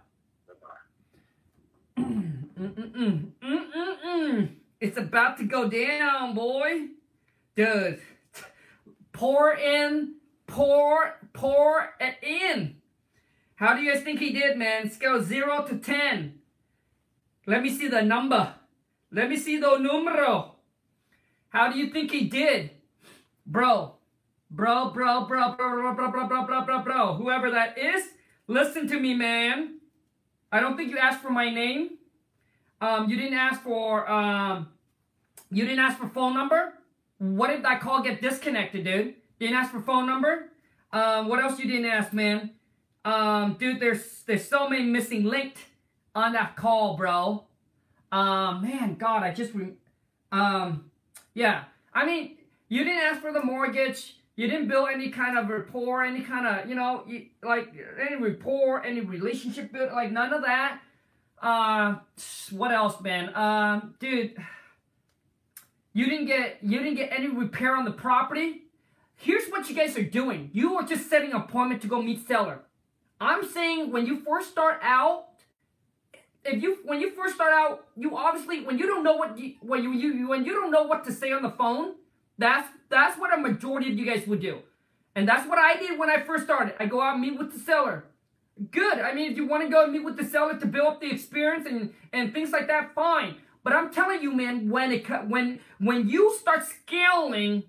Mm-mm-mm. It's about to go down, boy. Dude. Pour in, pour, pour it in. How do you guys think he did, man? Scale 0 to 10. Let me see the number. Let me see the numero. How do you think he did? Bro. Bro, bro, bro, bro, bro, bro, bro, bro, bro, bro, bro. Whoever that is, listen to me, man. I don't think you asked for my name. Um, you didn't ask for um, you didn't ask for phone number. What if that call get disconnected, dude? Didn't ask for phone number. Um, what else you didn't ask, man? Um, dude, there's there's so many missing linked on that call, bro. Um, man, God, I just re- um, yeah. I mean, you didn't ask for the mortgage. You didn't build any kind of rapport, any kind of, you know, you, like any rapport, any relationship build, like none of that. Uh, what else, man? Um, dude, you didn't get you didn't get any repair on the property. Here's what you guys are doing. You are just setting an appointment to go meet seller. I'm saying when you first start out, if you when you first start out, you obviously when you don't know what you when you, you when you don't know what to say on the phone, that's that's what a majority of you guys would do. And that's what I did when I first started. I go out and meet with the seller. Good. I mean, if you want to go and meet with the seller to build up the experience and, and things like that, fine. But I'm telling you, man, when it when when you start scaling,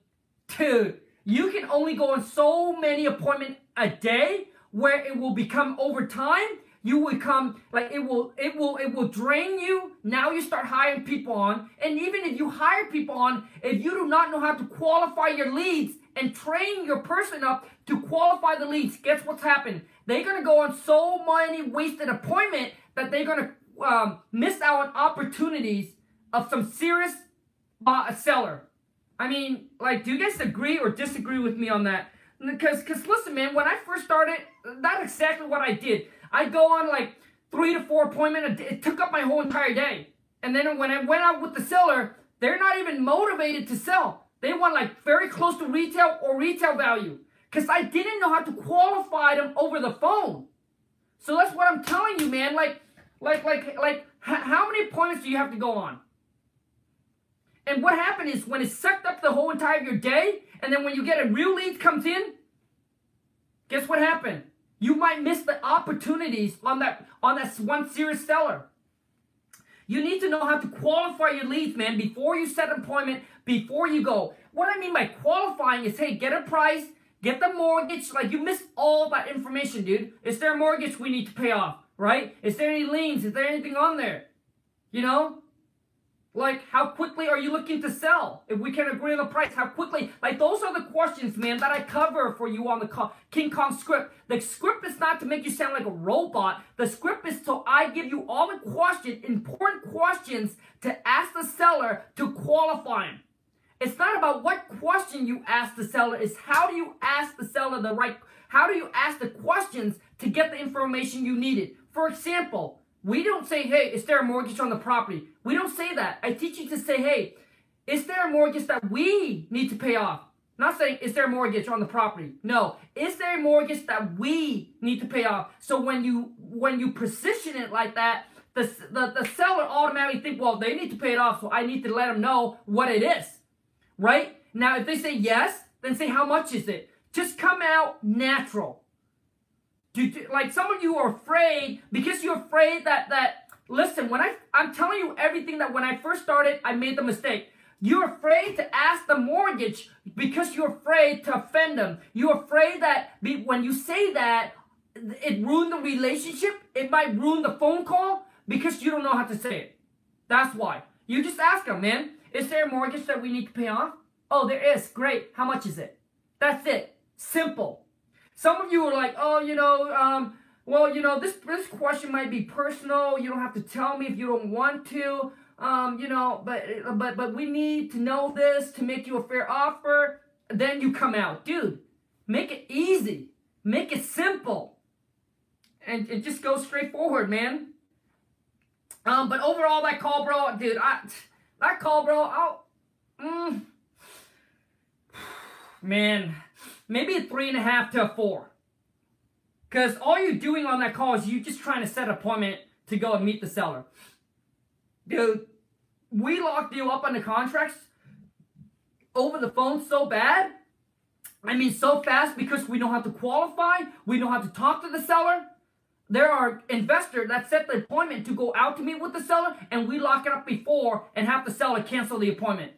dude, you can only go on so many appointments a day where it will become over time you will come like it will it will it will drain you. Now you start hiring people on and even if you hire people on if you do not know how to qualify your leads and train your person up to qualify the leads guess what's happened? They're to go on so many wasted appointment that they're to um, miss out on opportunities of some serious uh, seller i mean like do you guys agree or disagree with me on that because because listen man when i first started that's exactly what i did I go on like three to four appointment. It took up my whole entire day. And then when I went out with the seller, they're not even motivated to sell. They want like very close to retail or retail value. Because I didn't know how to qualify them over the phone. So that's what I'm telling you, man. Like, like, like, like, how many appointments do you have to go on? And what happened is when it sucked up the whole entire your day, and then when you get a real lead comes in, guess what happened? You might miss the opportunities on that on that one serious seller. You need to know how to qualify your leads, man, before you set an appointment, before you go. What I mean by qualifying is, hey, get a price, get the mortgage. Like you missed all that information, dude. Is there a mortgage we need to pay off? Right? Is there any liens? Is there anything on there? You know? Like, how quickly are you looking to sell? If we can agree on the price, how quickly? Like, those are the questions, man, that I cover for you on the King Kong script. The script is not to make you sound like a robot. The script is so I give you all the questions, important questions to ask the seller to qualify him. It's not about what question you ask the seller, it's how do you ask the seller the right, how do you ask the questions to get the information you needed. For example, we don't say, hey, is there a mortgage on the property? We don't say that. I teach you to say, hey, is there a mortgage that we need to pay off? Not saying, is there a mortgage on the property? No. Is there a mortgage that we need to pay off? So when you when you position it like that, the, the, the seller automatically think, well, they need to pay it off, so I need to let them know what it is. Right? Now, if they say yes, then say, how much is it? Just come out natural. Do, like some of you are afraid because you're afraid that that listen when I I'm telling you everything that when I first started I made the mistake. You're afraid to ask the mortgage because you're afraid to offend them. You're afraid that be, when you say that it ruined the relationship. It might ruin the phone call because you don't know how to say it. That's why. You just ask them, man. Is there a mortgage that we need to pay off? Oh, there is. Great. How much is it? That's it. Simple. Some of you are like, oh, you know, um, well, you know, this this question might be personal. You don't have to tell me if you don't want to. Um, you know, but but but we need to know this to make you a fair offer. Then you come out, dude. Make it easy. Make it simple. And it just goes straight forward, man. Um, but overall, that call, bro, dude, I that call, bro, I'll, mm, man, maybe a three and a half to a four. Because all you're doing on that call is you're just trying to set an appointment to go and meet the seller. Dude, we locked you up on the contracts over the phone so bad. I mean, so fast because we know how to qualify, we know how to talk to the seller. There are investors that set the appointment to go out to meet with the seller, and we lock it up before and have the seller cancel the appointment.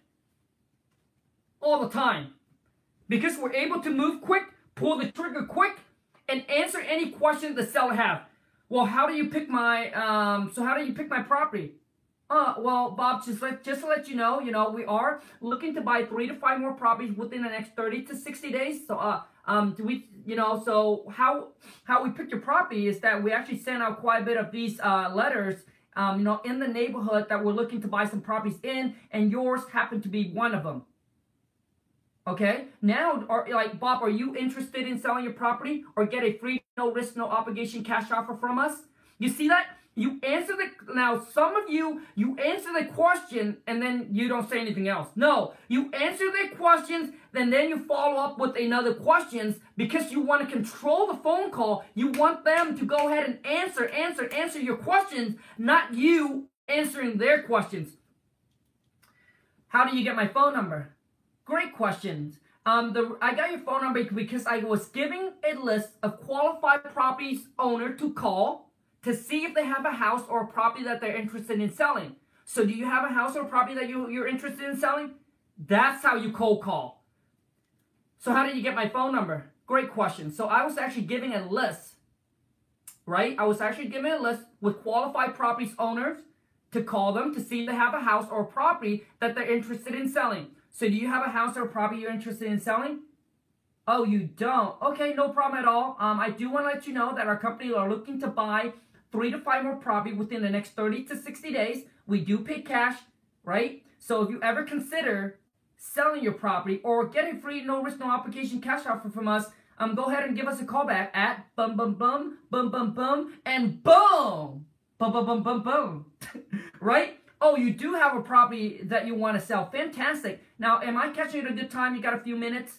All the time because we're able to move quick, pull the trigger quick, and answer any questions the seller have. Well, how do you pick my um? So how do you pick my property? Uh, well, Bob, just let just to let you know, you know, we are looking to buy three to five more properties within the next thirty to sixty days. So, uh, um, do we, you know, so how how we pick your property is that we actually send out quite a bit of these uh, letters, um, you know, in the neighborhood that we're looking to buy some properties in, and yours happened to be one of them. Okay, now, are like Bob, are you interested in selling your property or get a free, no risk, no obligation cash offer from us? You see that? You answer the now. Some of you you answer the question and then you don't say anything else. No, you answer the questions, then then you follow up with another questions because you want to control the phone call. You want them to go ahead and answer, answer, answer your questions, not you answering their questions. How do you get my phone number? Great questions. Um, the I got your phone number because I was giving a list of qualified properties owner to call to see if they have a house or a property that they're interested in selling. So do you have a house or a property that you, you're interested in selling? That's how you cold call. So how did you get my phone number? Great question. So I was actually giving a list, right? I was actually giving a list with qualified properties owners to call them to see if they have a house or a property that they're interested in selling. So do you have a house or property you're interested in selling? Oh, you don't? Okay, no problem at all. Um, I do want to let you know that our company are looking to buy three to five more property within the next 30 to 60 days. We do pay cash, right? So if you ever consider selling your property or getting free, no risk, no application cash offer from us, um, go ahead and give us a call back at bum bum bum bum bum bum and boom, bum bum bum bum bum, right? Oh, you do have a property that you want to sell. Fantastic. Now, am I catching it a good time? You got a few minutes?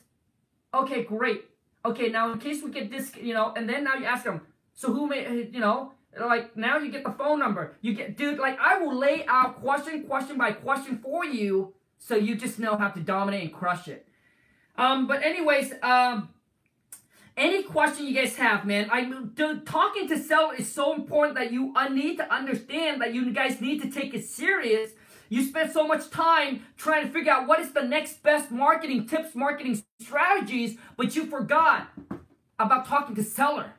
Okay, great. Okay, now in case we get this, you know, and then now you ask them, so who may, you know, like now you get the phone number. You get, dude, like I will lay out question, question by question for you so you just know how to dominate and crush it. Um, but anyways, um, any question you guys have, man, I dude, talking to sell is so important that you uh, need to understand that you guys need to take it serious. You spend so much time trying to figure out what is the next best marketing tips, marketing strategies, but you forgot about talking to seller.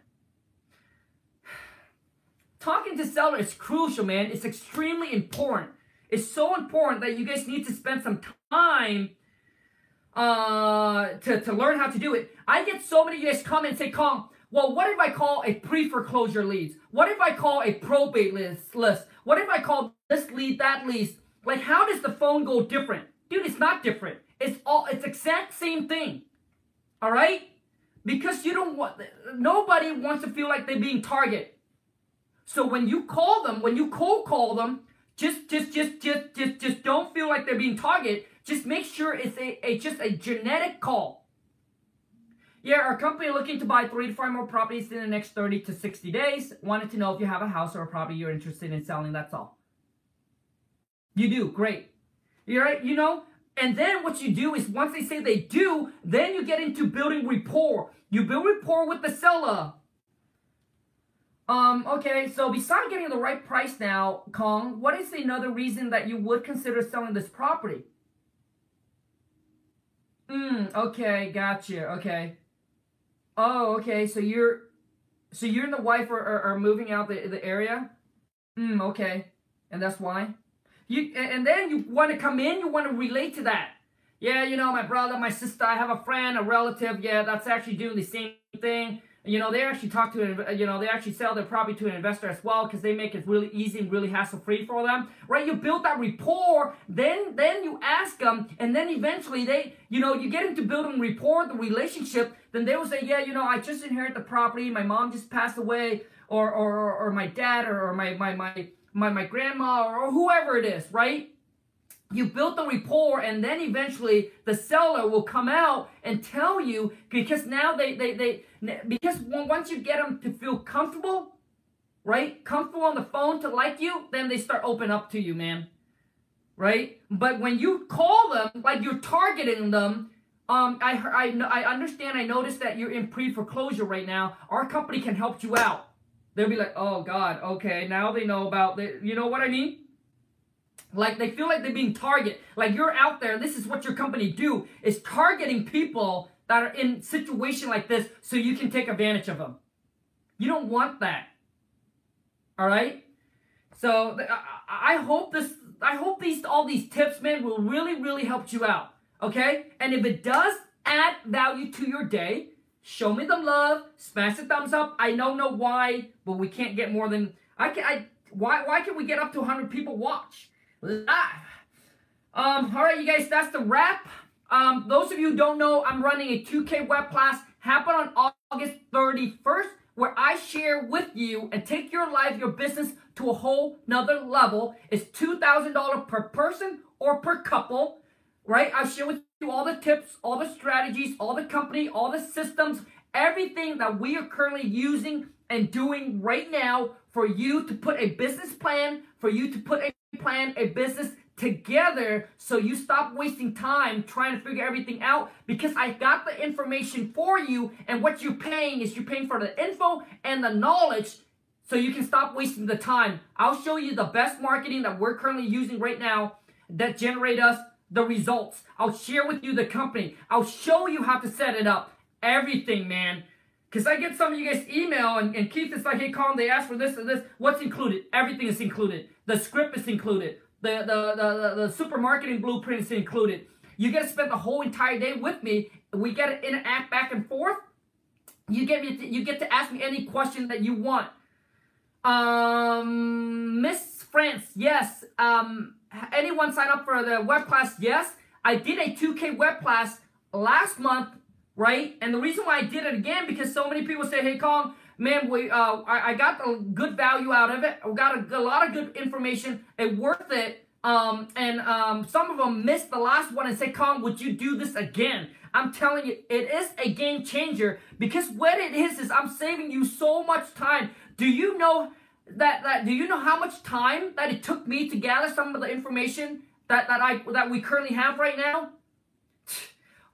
Talking to seller is crucial, man. It's extremely important. It's so important that you guys need to spend some time uh, to, to learn how to do it. I get so many of you guys come and say, Khang, well, what if I call a pre-foreclosure leads? What if I call a probate list, list? What if I call this lead, that lead? Like, how does the phone go different? Dude, it's not different. It's all, it's exact same thing. All right? Because you don't want, nobody wants to feel like they're being targeted. So when you call them, when you cold call them, just just just just just just don't feel like they're being targeted. Just make sure it's a, a just a genetic call. Yeah, our company looking to buy three to five more properties in the next 30 to 60 days. Wanted to know if you have a house or a property you're interested in selling. That's all. You do, great. You're right, you know? And then what you do is once they say they do, then you get into building rapport. You build rapport with the seller. Um, okay, so besides getting the right price now, Khang, what is another reason that you would consider selling this property? Hmm, okay, gotcha, okay. Oh, okay, so you're, so you and the wife are, are, are moving out the, the area? Hmm, okay, and that's why? You, and then you want to come in, you want to relate to that. Yeah, you know, my brother, my sister, I have a friend, a relative, yeah, that's actually doing the same thing you know, they actually talk to, an, you know, they actually sell their property to an investor as well because they make it really easy and really hassle free for them, right? You build that rapport, then then you ask them, and then eventually they, you know, you get into building rapport, the relationship. Then they will say, yeah, you know, I just inherited the property, my mom just passed away, or or or my dad, or, or my my my my my grandma, or, or whoever it is, right? You built the rapport and then eventually the seller will come out and tell you because now they they they because once you get them to feel comfortable right comfortable on the phone to like you then they start open up to you man. Right? But when you call them like you're targeting them um i i i understand i noticed that you're in pre-foreclosure right now. Our company can help you out. They'll be like oh god okay now they know about the you know what i mean like they feel like they're being targeted. Like you're out there, this is what your company do, is targeting people that are in situation like this so you can take advantage of them. You don't want that. All right? So I hope this I hope these all these tips man will really really help you out. Okay? And if it does add value to your day, show me the love, smash the thumbs up. I don't know why, but we can't get more than I can I why why can we get up to 100 people watch? Live. Um, all right, you guys, that's the wrap. Um, those of you who don't know, I'm running a 2K web class. Happen on August 31st. where I share with you and take your life, your business to a whole nother level. It's $2,000 per person or per couple, right? I share with you all the tips, all the strategies, all the company, all the systems, everything that we are currently using and doing right now for you to put a business plan, for you to put a plan, a business together so you stop wasting time trying to figure everything out because I got the information for you and what you're paying is you're paying for the info and the knowledge so you can stop wasting the time. I'll show you the best marketing that we're currently using right now that generate us the results. I'll share with you the company. I'll show you how to set it up. Everything, man. Because I get some of you guys email and, and Keith is like, hey, Colin, they asked for this and this. What's included? Everything is included. The script is included. The, the, the, the, the blueprint is included. You get to spend the whole entire day with me. We get to interact back and forth. You get me. To, you get to ask me any question that you want. Um, Miss France, yes. Um, anyone sign up for the web class? Yes. I did a 2K web class last month, right? And the reason why I did it again because so many people say, "Hey, Khang, man, we uh, I, I got a good value out of it. We got a, a lot of good information. It worth it." Um, and um, some of them missed the last one and say, Khang, would you do this again? I'm telling you, it is a game changer because what it is is I'm saving you so much time. Do you know that that do you know how much time that it took me to gather some of the information that that I that we currently have right now?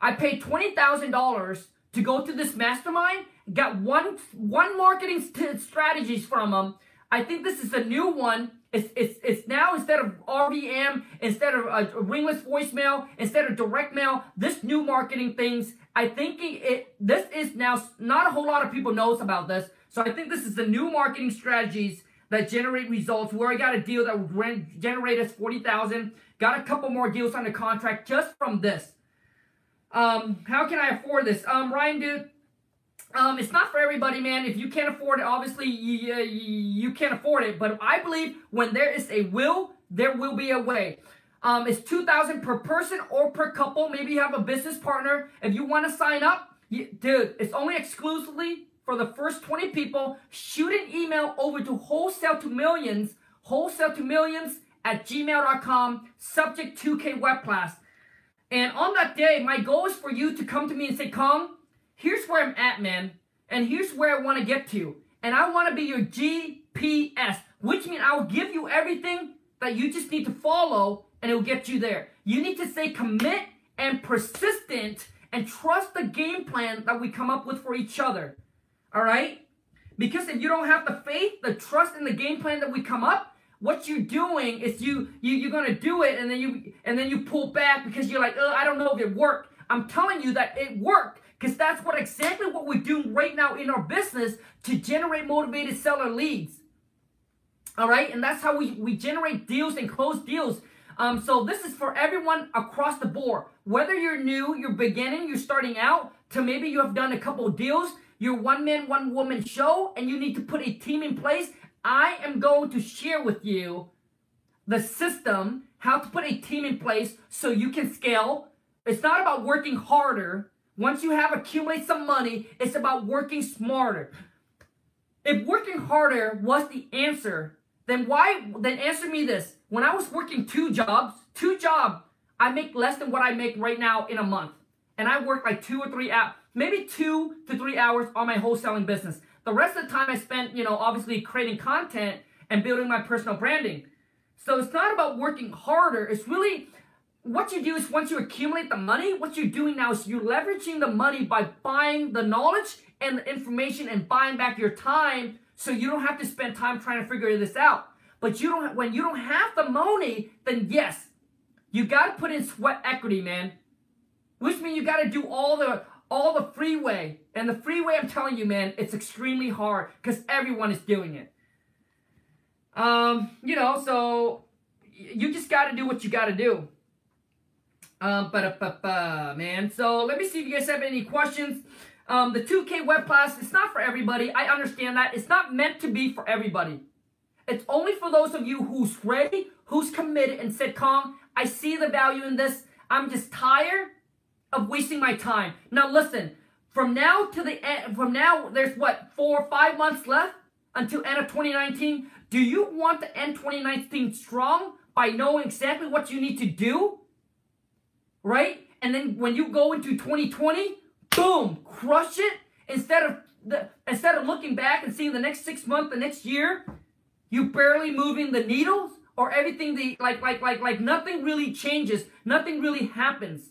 I paid twenty thousand dollars to go to this mastermind. Got one one marketing st- strategies from them. I think this is a new one. It's, it's, it's now instead of RVM, instead of ringless voicemail, instead of direct mail, this new marketing things. I think it this is now not a whole lot of people knows about this. So I think this is the new marketing strategies that generate results. Where I got a deal that would generate us forty thousand. Got a couple more deals on the contract just from this. Um, how can I afford this? Um, Ryan, dude, um, it's not for everybody, man. If you can't afford it, obviously you, you, you can't afford it. But I believe when there is a will, there will be a way. Um, it's two thousand per person or per couple. Maybe you have a business partner. If you want to sign up, you, dude, it's only exclusively for the first 20 people. Shoot an email over to wholesale to millions, wholesale to millions at gmail.com, subject 2K web class. And on that day, my goal is for you to come to me and say, Khang, here's where I'm at, man. And here's where I want to get to. And I want to be your GPS, which means I'll give you everything that you just need to follow and it'll get you there. You need to stay commit and persistent and trust the game plan that we come up with for each other. All right? Because if you don't have the faith, the trust in the game plan that we come up, what you're doing is you you you're gonna do it and then you and then you pull back because you're like, I don't know if it worked. I'm telling you that it worked because that's what exactly what we're doing right now in our business to generate motivated seller leads. All right, and that's how we, we generate deals and close deals. Um, so this is for everyone across the board. Whether you're new, you're beginning, you're starting out, to maybe you have done a couple deals, you're one man, one woman show, and you need to put a team in place. I am going to share with you the system, how to put a team in place so you can scale. It's not about working harder. Once you have accumulated some money, it's about working smarter. If working harder was the answer, then why then answer me this. When I was working two jobs, two jobs, I make less than what I make right now in a month. And I work like two or three hours, maybe two to three hours on my wholesaling business. The rest of the time I spent, you know, obviously creating content and building my personal branding. So it's not about working harder. It's really what you do is once you accumulate the money, what you're doing now is you're leveraging the money by buying the knowledge and the information and buying back your time so you don't have to spend time trying to figure this out. But you don't when you don't have the money, then yes, you got to put in sweat equity, man. Which means you got to do all the all the freeway. And the freeway, I'm telling you, man, it's extremely hard because everyone is doing it. Um, you know, so you just got to do what you got to do. Um, but man. So let me see if you guys have any questions. Um, the 2K web class, it's not for everybody. I understand that. It's not meant to be for everybody. It's only for those of you who's ready, who's committed, and said, Khang, I see the value in this. I'm just tired of wasting my time. Now listen, from now to the end, from now, there's what, four or five months left until end of 2019. Do you want to end 2019 strong by knowing exactly what you need to do? Right? And then when you go into 2020, boom, crush it instead of the instead of looking back and seeing the next six months, the next year, you barely moving the needles or everything the like like like like nothing really changes, nothing really happens.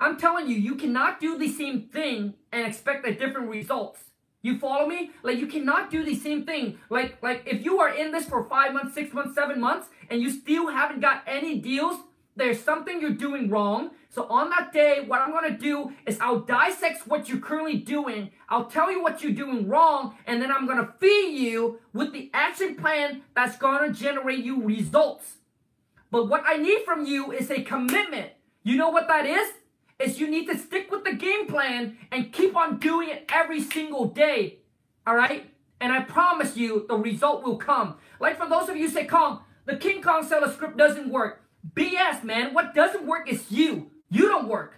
I'm telling you, you cannot do the same thing and expect a different results. You follow me? Like you cannot do the same thing. Like like if you are in this for five months, six months, seven months, and you still haven't got any deals, there's something you're doing wrong. So on that day, what I'm gonna do is I'll dissect what you're currently doing. I'll tell you what you're doing wrong, and then I'm gonna feed you with the action plan that's gonna generate you results. But what I need from you is a commitment. You know what that is? Is you need to stick with the game plan and keep on doing it every single day. All right? And I promise you the result will come. Like for those of you say, Khang, the King Kong seller script doesn't work. BS, man. What doesn't work is you. You don't work.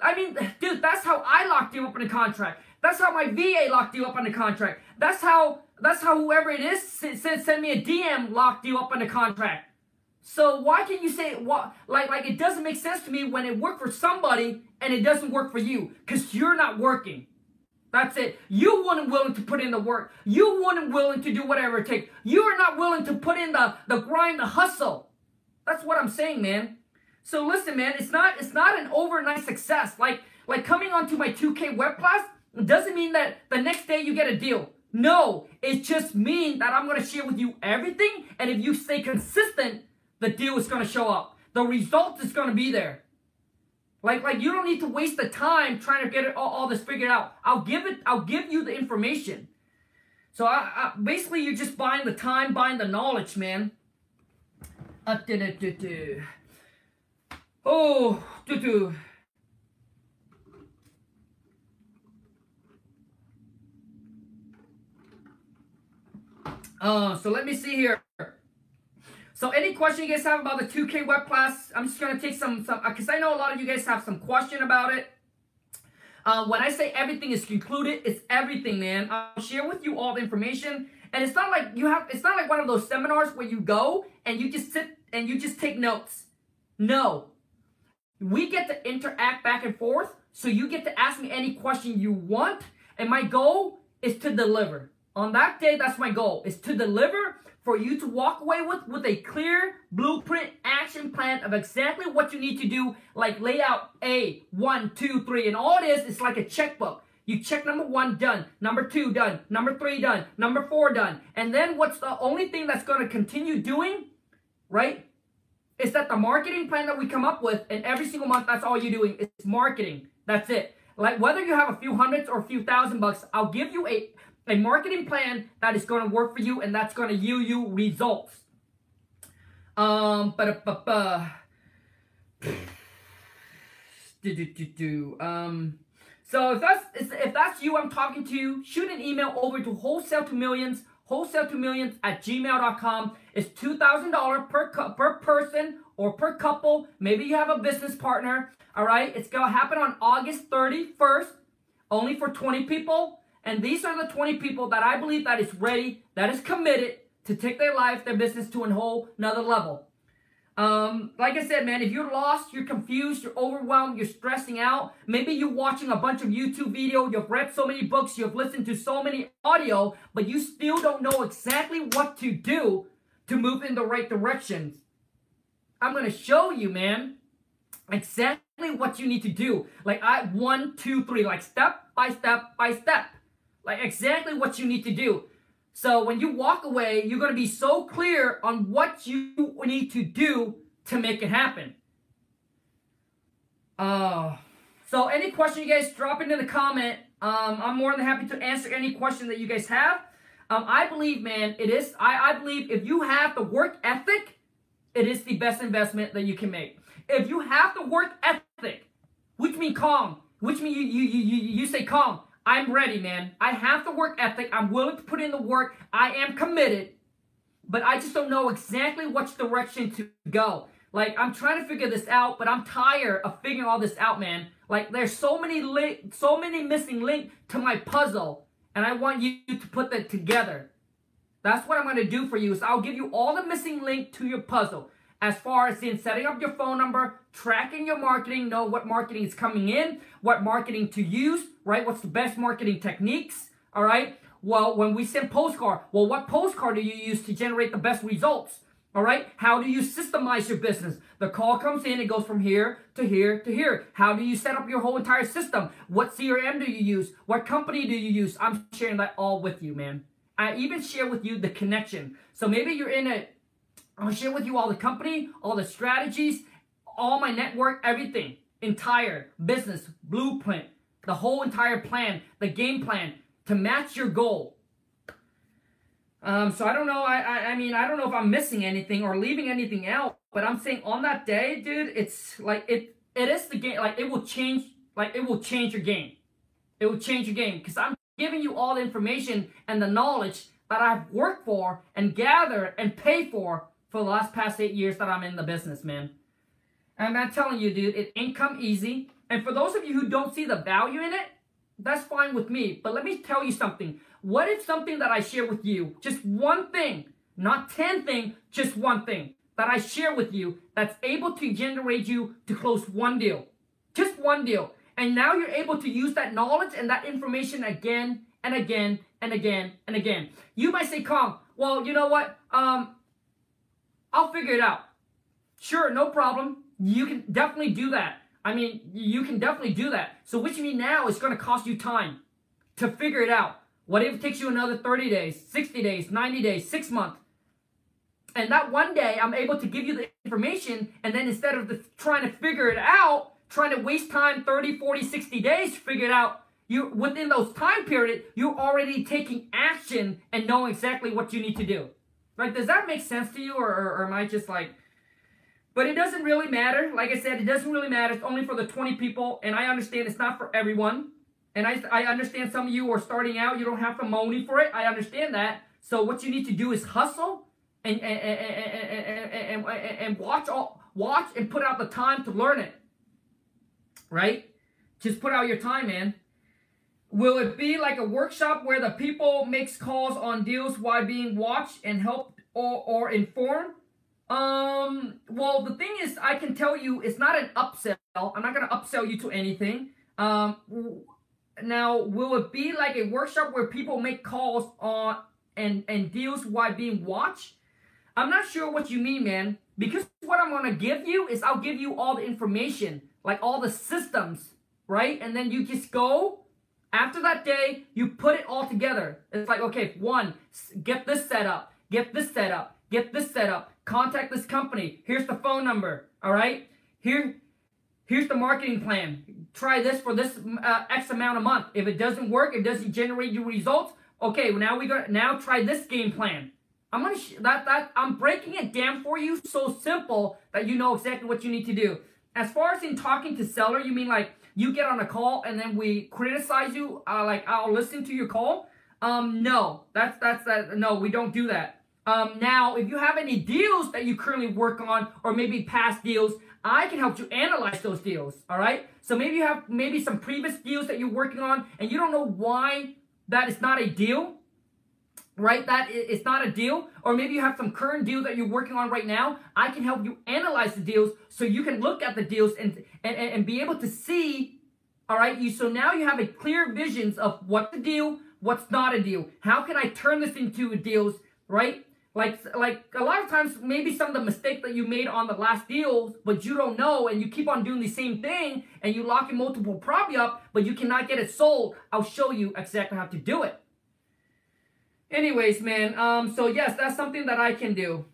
I mean, dude, that's how I locked you up in a contract. That's how my VA locked you up on the contract. That's how that's how whoever it is send, send me a DM locked you up on the contract. So why can you say what like like it doesn't make sense to me when it worked for somebody and it doesn't work for you because you're not working. That's it. You weren't willing to put in the work. You weren't willing to do whatever it takes. You are not willing to put in the the grind, the hustle. That's what I'm saying, man. So listen, man, it's not it's not an overnight success. Like like coming onto my 2K web class doesn't mean that the next day you get a deal. No, it just means that I'm gonna share with you everything, and if you stay consistent, the deal is going to show up. The result is going to be there. Like, like you don't need to waste the time trying to get it all, all this figured out. I'll give it. I'll give you the information. So I, I, basically, you're just buying the time, buying the knowledge, man. Uh, do, do, do. Oh, do, do. Uh, so let me see here. So any question you guys have about the 2K web class, I'm just going to take some, some because uh, I know a lot of you guys have some question about it. Uh, when I say everything is concluded, it's everything, man. I'll share with you all the information. And it's not like you have, it's not like one of those seminars where you go and you just sit and you just take notes. No. We get to interact back and forth. So you get to ask me any question you want. And my goal is to deliver. On that day, that's my goal, is to deliver for you to walk away with with a clear blueprint action plan of exactly what you need to do like lay out a one two three and all it is is like a checkbook. You check number one done. Number two done. Number three done. Number four done. And then what's the only thing that's going to continue doing right is that the marketing plan that we come up with and every single month that's all you're doing is marketing. That's it. Like whether you have a few hundreds or a few thousand bucks i'll give you a a marketing plan that is going to work for you and that's going to yield you results. Um, uh, do do do do. Um, so if that's if that's you, I'm talking to. you. Shoot an email over to wholesale to millions. Wholesale to millions at gmail.com. It's two thousand dollars per per person or per couple. Maybe you have a business partner. All right, it's gonna happen on August 31st. Only for 20 people. And these are the 20 people that I believe that is ready, that is committed to take their life, their business to a whole another level. Um, like I said, man, if you're lost, you're confused, you're overwhelmed, you're stressing out, maybe you're watching a bunch of YouTube video, you've read so many books, you've listened to so many audio, but you still don't know exactly what to do to move in the right directions. I'm gonna show you, man, exactly what you need to do. Like I one, two, three, like step by step by step. Like exactly what you need to do. So when you walk away, you're going to be so clear on what you need to do to make it happen. Uh, so any question you guys drop into the comment. Um, I'm more than happy to answer any question that you guys have. Um, I believe, man, it is. I, I believe if you have the work ethic, it is the best investment that you can make. If you have the work ethic, which means calm, which means you you you you, you say Khang, I'm ready, man. I have the work ethic. I'm willing to put in the work. I am committed. But I just don't know exactly which direction to go. Like I'm trying to figure this out, but I'm tired of figuring all this out, man. Like there's so many link, so many missing link to my puzzle, and I want you to put that together. That's what I'm going to do for you. Is I'll give you all the missing link to your puzzle as far as in setting up your phone number, tracking your marketing, know what marketing is coming in, what marketing to use, right? What's the best marketing techniques, all right? Well, when we send postcard, well, what postcard do you use to generate the best results? All right. How do you systemize your business? The call comes in, it goes from here to here to here. How do you set up your whole entire system? What CRM do you use? What company do you use? I'm sharing that all with you, man. I even share with you the connection. So maybe you're in a, I'll share with you all the company, all the strategies, all my network, everything, entire business blueprint, the whole entire plan, the game plan to match your goal. Um, so I don't know. I, I I mean I don't know if I'm missing anything or leaving anything out. But I'm saying on that day, dude, it's like it it is the game. Like it will change. Like it will change your game. It will change your game because I'm giving you all the information and the knowledge that I've worked for and gathered and paid for for the last past eight years that I'm in the business, man. And I'm telling you, dude, it ain't come easy. And for those of you who don't see the value in it, that's fine with me. But let me tell you something. What if something that I share with you, just one thing, not 10 things, just one thing that I share with you that's able to generate you to close one deal? Just one deal. And now you're able to use that knowledge and that information again and again and again and again. You might say, Khang, well, you know what? Um, I'll figure it out. Sure, no problem. You can definitely do that. I mean, you can definitely do that. So which means now it's going to cost you time to figure it out. What if it takes you another 30 days, 60 days, 90 days, six months? And that one day I'm able to give you the information and then instead of the, trying to figure it out, trying to waste time 30, 40, 60 days to figure it out, you within those time period, you're already taking action and knowing exactly what you need to do. Like, does that make sense to you or, or, or am I just like but it doesn't really matter. Like I said, it doesn't really matter. It's only for the 20 people. And I understand it's not for everyone. And I, I understand some of you are starting out. You don't have the money for it. I understand that. So what you need to do is hustle and and, and, and, and, and watch all watch and put out the time to learn it. Right? Just put out your time, man. Will it be like a workshop where the people makes calls on deals while being watched and helped or, or informed? Um, well, the thing is, I can tell you it's not an upsell. I'm not going to upsell you to anything. Um, now, will it be like a workshop where people make calls on and, and deals while being watched? I'm not sure what you mean, man. Because what I'm going to give you is I'll give you all the information, like all the systems, right? And then you just go. After that day, you put it all together. It's like, okay, one, get this set up, get this set up, get this set up, Contact this company. Here's the phone number. All right. Here, here's the marketing plan. Try this for this uh, X amount a month. If it doesn't work, it doesn't generate you results. Okay, well now we got now try this game plan. I'm gonna that that I'm breaking it down for you so simple that you know exactly what you need to do. As far as in talking to seller, you mean like you get on a call and then we criticize you? Uh, like I'll listen to your call. Um, no, that's that's that. No, we don't do that. Um, now, if you have any deals that you currently work on, or maybe past deals, I can help you analyze those deals. All right. So maybe you have maybe some previous deals that you're working on, and you don't know why that is not a deal. Right, that it's not a deal, or maybe you have some current deal that you're working on right now. I can help you analyze the deals so you can look at the deals and and, and be able to see. All right, you so now you have a clear visions of what's a deal, what's not a deal. How can I turn this into deals? Right, like, like a lot of times, maybe some of the mistake that you made on the last deal, but you don't know, and you keep on doing the same thing, and you lock your multiple property up, but you cannot get it sold. I'll show you exactly how to do it. Anyways, man, um, so yes, that's something that I can do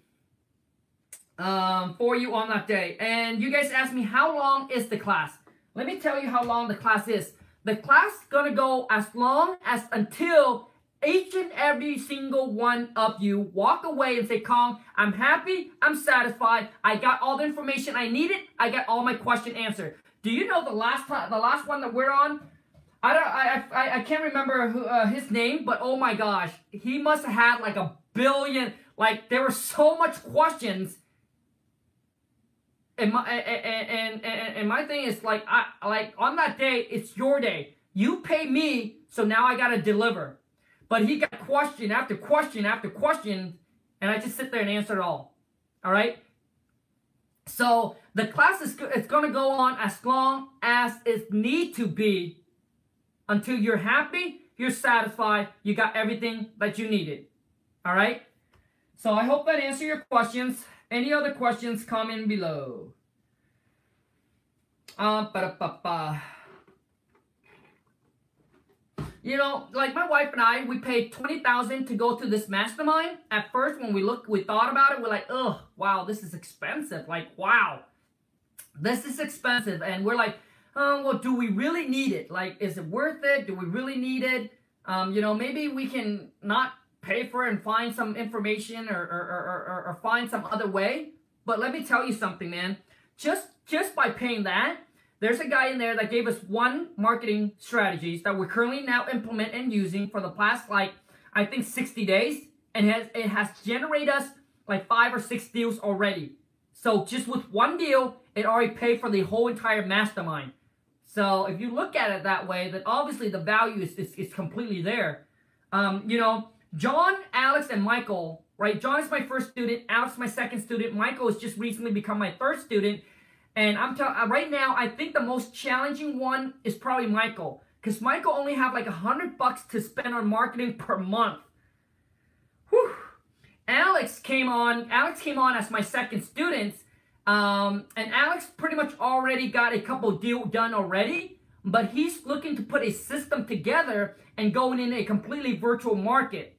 um, for you on that day. And you guys asked me, how long is the class? Let me tell you how long the class is. The class gonna go as long as until each and every single one of you walk away and say, Khang, I'm happy, I'm satisfied, I got all the information I needed, I got all my question answered. Do you know the last the last one that we're on? I don't, I, I, I can't remember who, uh, his name, but oh my gosh, he must have had like a billion, like there were so much questions. and my and, and and and my thing is like I like on that day it's your day. You pay me, so now I gotta deliver. But he got question after question after question, and I just sit there and answer it all. All right. So the class is it's gonna go on as long as it need to be until you're happy, you're satisfied, you got everything that you needed. All right. So I hope that answered your questions. Any other questions, comment below. Uh, ba-da-ba-ba. You know, like my wife and I, we paid twenty thousand to go to this mastermind. At first, when we looked, we thought about it. We're like, oh, wow, this is expensive. Like, wow, this is expensive. And we're like, oh, well, do we really need it? Like, is it worth it? Do we really need it? Um, you know, maybe we can not pay for it and find some information or, or, or, or, or find some other way. But let me tell you something, man. Just just by paying that, there's a guy in there that gave us one marketing strategies that we're currently now implement and using for the past like I think 60 days, and has it has generated us like five or six deals already. So just with one deal, it already paid for the whole entire mastermind. So if you look at it that way, then obviously the value is, is, is completely there. Um, you know, John, Alex, and Michael, right? John is my first student. Alex is my second student. Michael has just recently become my third student. And I'm telling uh, right now, I think the most challenging one is probably Michael. Because Michael only have like a hundred bucks to spend on marketing per month. Whew. Alex came on, Alex came on as my second student. Um, and Alex pretty much already got a couple deal done already but he's looking to put a system together and going in a completely virtual market.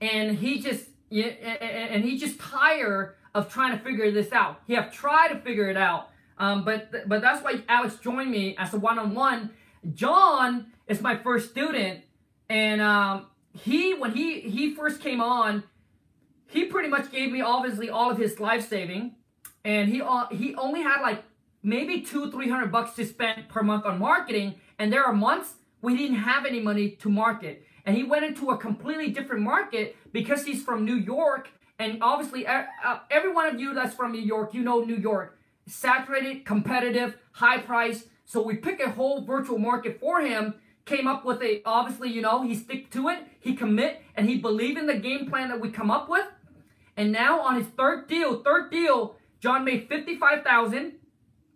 And he just yeah, and he just tired of trying to figure this out. He have tried to figure it out, um, but but that's why Alex joined me as a one-on-one. John is my first student, and um, he when he he first came on, he pretty much gave me obviously all of his life saving, and he uh, he only had like maybe two, three hundred bucks to spend per month on marketing. And there are months we didn't have any money to market. And he went into a completely different market because he's from New York. And obviously, uh, every one of you that's from New York, you know New York. Saturated, competitive, high price. So we pick a whole virtual market for him. Came up with a, obviously, you know, he stick to it. He commit and he believe in the game plan that we come up with. And now on his third deal, third deal, John made 55000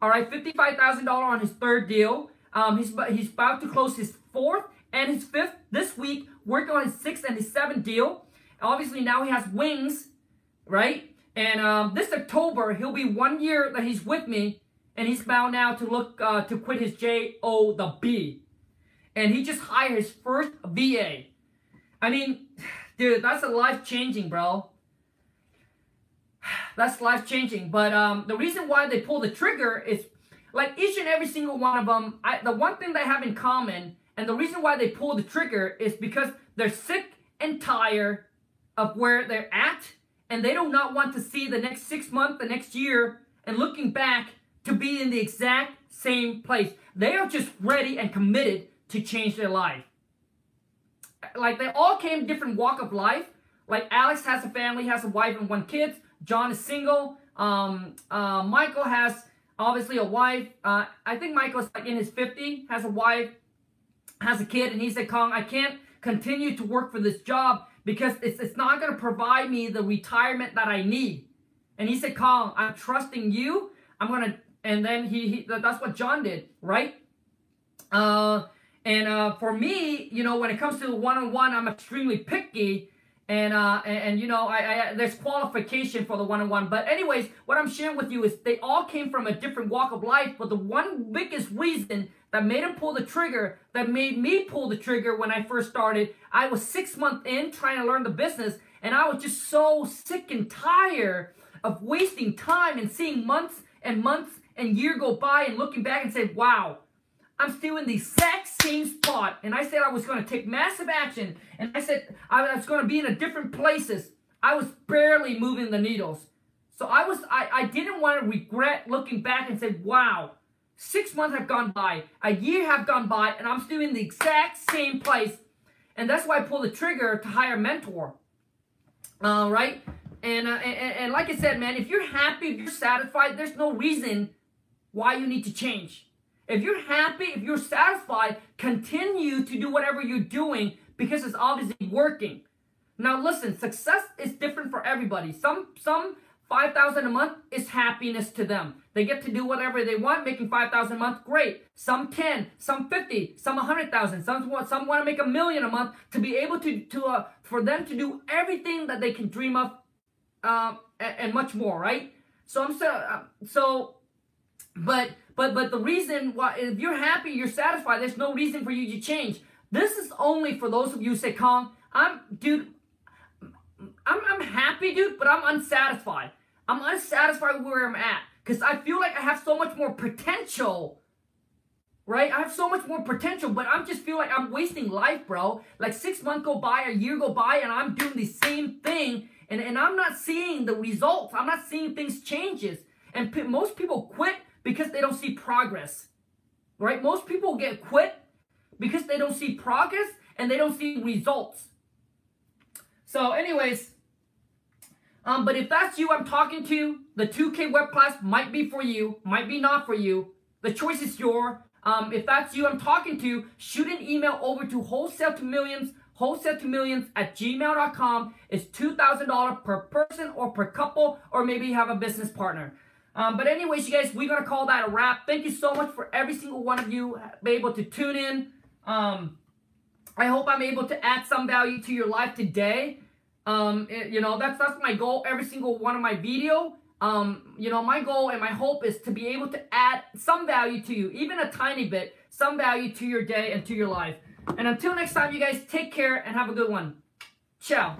all right, $55,000 on his third deal. Um, he's, he's about to close his fourth and his fifth this week, working on his sixth and his seventh deal. Obviously, now he has wings, right? And um, this October, he'll be one year that he's with me, and he's bound now to look uh, to quit his J O the B, and he just hired his first VA. I mean, dude, that's a life changing, bro that's life changing. But um, the reason why they pull the trigger is like each and every single one of them. I, the one thing they have in common, and the reason why they pull the trigger is because they're sick and tired of where they're at, and they do not want to see the next six months, the next year, and looking back to be in the exact same place. They are just ready and committed to change their life. Like they all came different walk of life. Like Alex has a family, has a wife and one kid. John is single. Um, uh, Michael has obviously a wife. Uh, I think Michael's like in his 50, has a wife, has a kid, and he said, Khang, I can't continue to work for this job because it's, it's not going to provide me the retirement that I need. And he said, Khang, I'm trusting you. I'm going to, and then he, he, that's what John did, right? Uh, and uh, for me, you know, when it comes to one-on-one, I'm extremely picky and uh and, and, you know I, I there's qualification for the one-on-one. But anyways what i'm sharing with you is they all came from a different walk of life but the one biggest reason that made them pull the trigger that made me pull the trigger when i first started i was six months in trying to learn the business and i was just so sick and tired of wasting time and seeing months and months and year go by and looking back and say wow I'm still in the exact same spot. And I said I was going to take massive action. And I said I was going to be in a different places. I was barely moving the needles. So I was I, I didn't want to regret looking back and say, wow, six months have gone by, a year have gone by, and I'm still in the exact same place. And that's why I pulled the trigger to hire a mentor. Uh, right? And, uh, and and like I said, man, if you're happy, if you're satisfied, there's no reason why you need to change. If you're happy, if you're satisfied, continue to do whatever you're doing because it's obviously working. Now listen, success is different for everybody. Some some 5,000 a month is happiness to them. They get to do whatever they want, making 5,000 a month, great. Some 10, some 50, some 100,000. Some want some want to make a million a month to be able to to uh, for them to do everything that they can dream of um, and, and much more, right? So I'm so uh, so but but but the reason why if you're happy, you're satisfied, there's no reason for you to change. This is only for those of you who say, Khang, I'm dude, I'm I'm happy, dude, but I'm unsatisfied. I'm unsatisfied with where I'm at. Because I feel like I have so much more potential. Right? I have so much more potential, but I'm just feel like I'm wasting life, bro. Like six months go by, a year go by, and I'm doing the same thing, and, and I'm not seeing the results. I'm not seeing things changes. And p- most people quit because they don't see progress. Right? Most people get quit because they don't see progress and they don't see results. So, anyways, um, but if that's you I'm talking to, the 2K web class might be for you, might be not for you. The choice is yours. Um, if that's you I'm talking to, shoot an email over to wholesale to millions, wholesale to millions at gmail.com. It's $2,000 per person or per couple, or maybe you have a business partner. Um, but anyways, you guys, we're gonna call that a wrap. Thank you so much for every single one of you be able to tune in. Um, I hope I'm able to add some value to your life today. Um, it- you know, that's that's my goal. Every single one of my video. Um, you know, my goal and my hope is to be able to add some value to you, even a tiny bit, some value to your day and to your life. And until next time, you guys take care and have a good one. Ciao.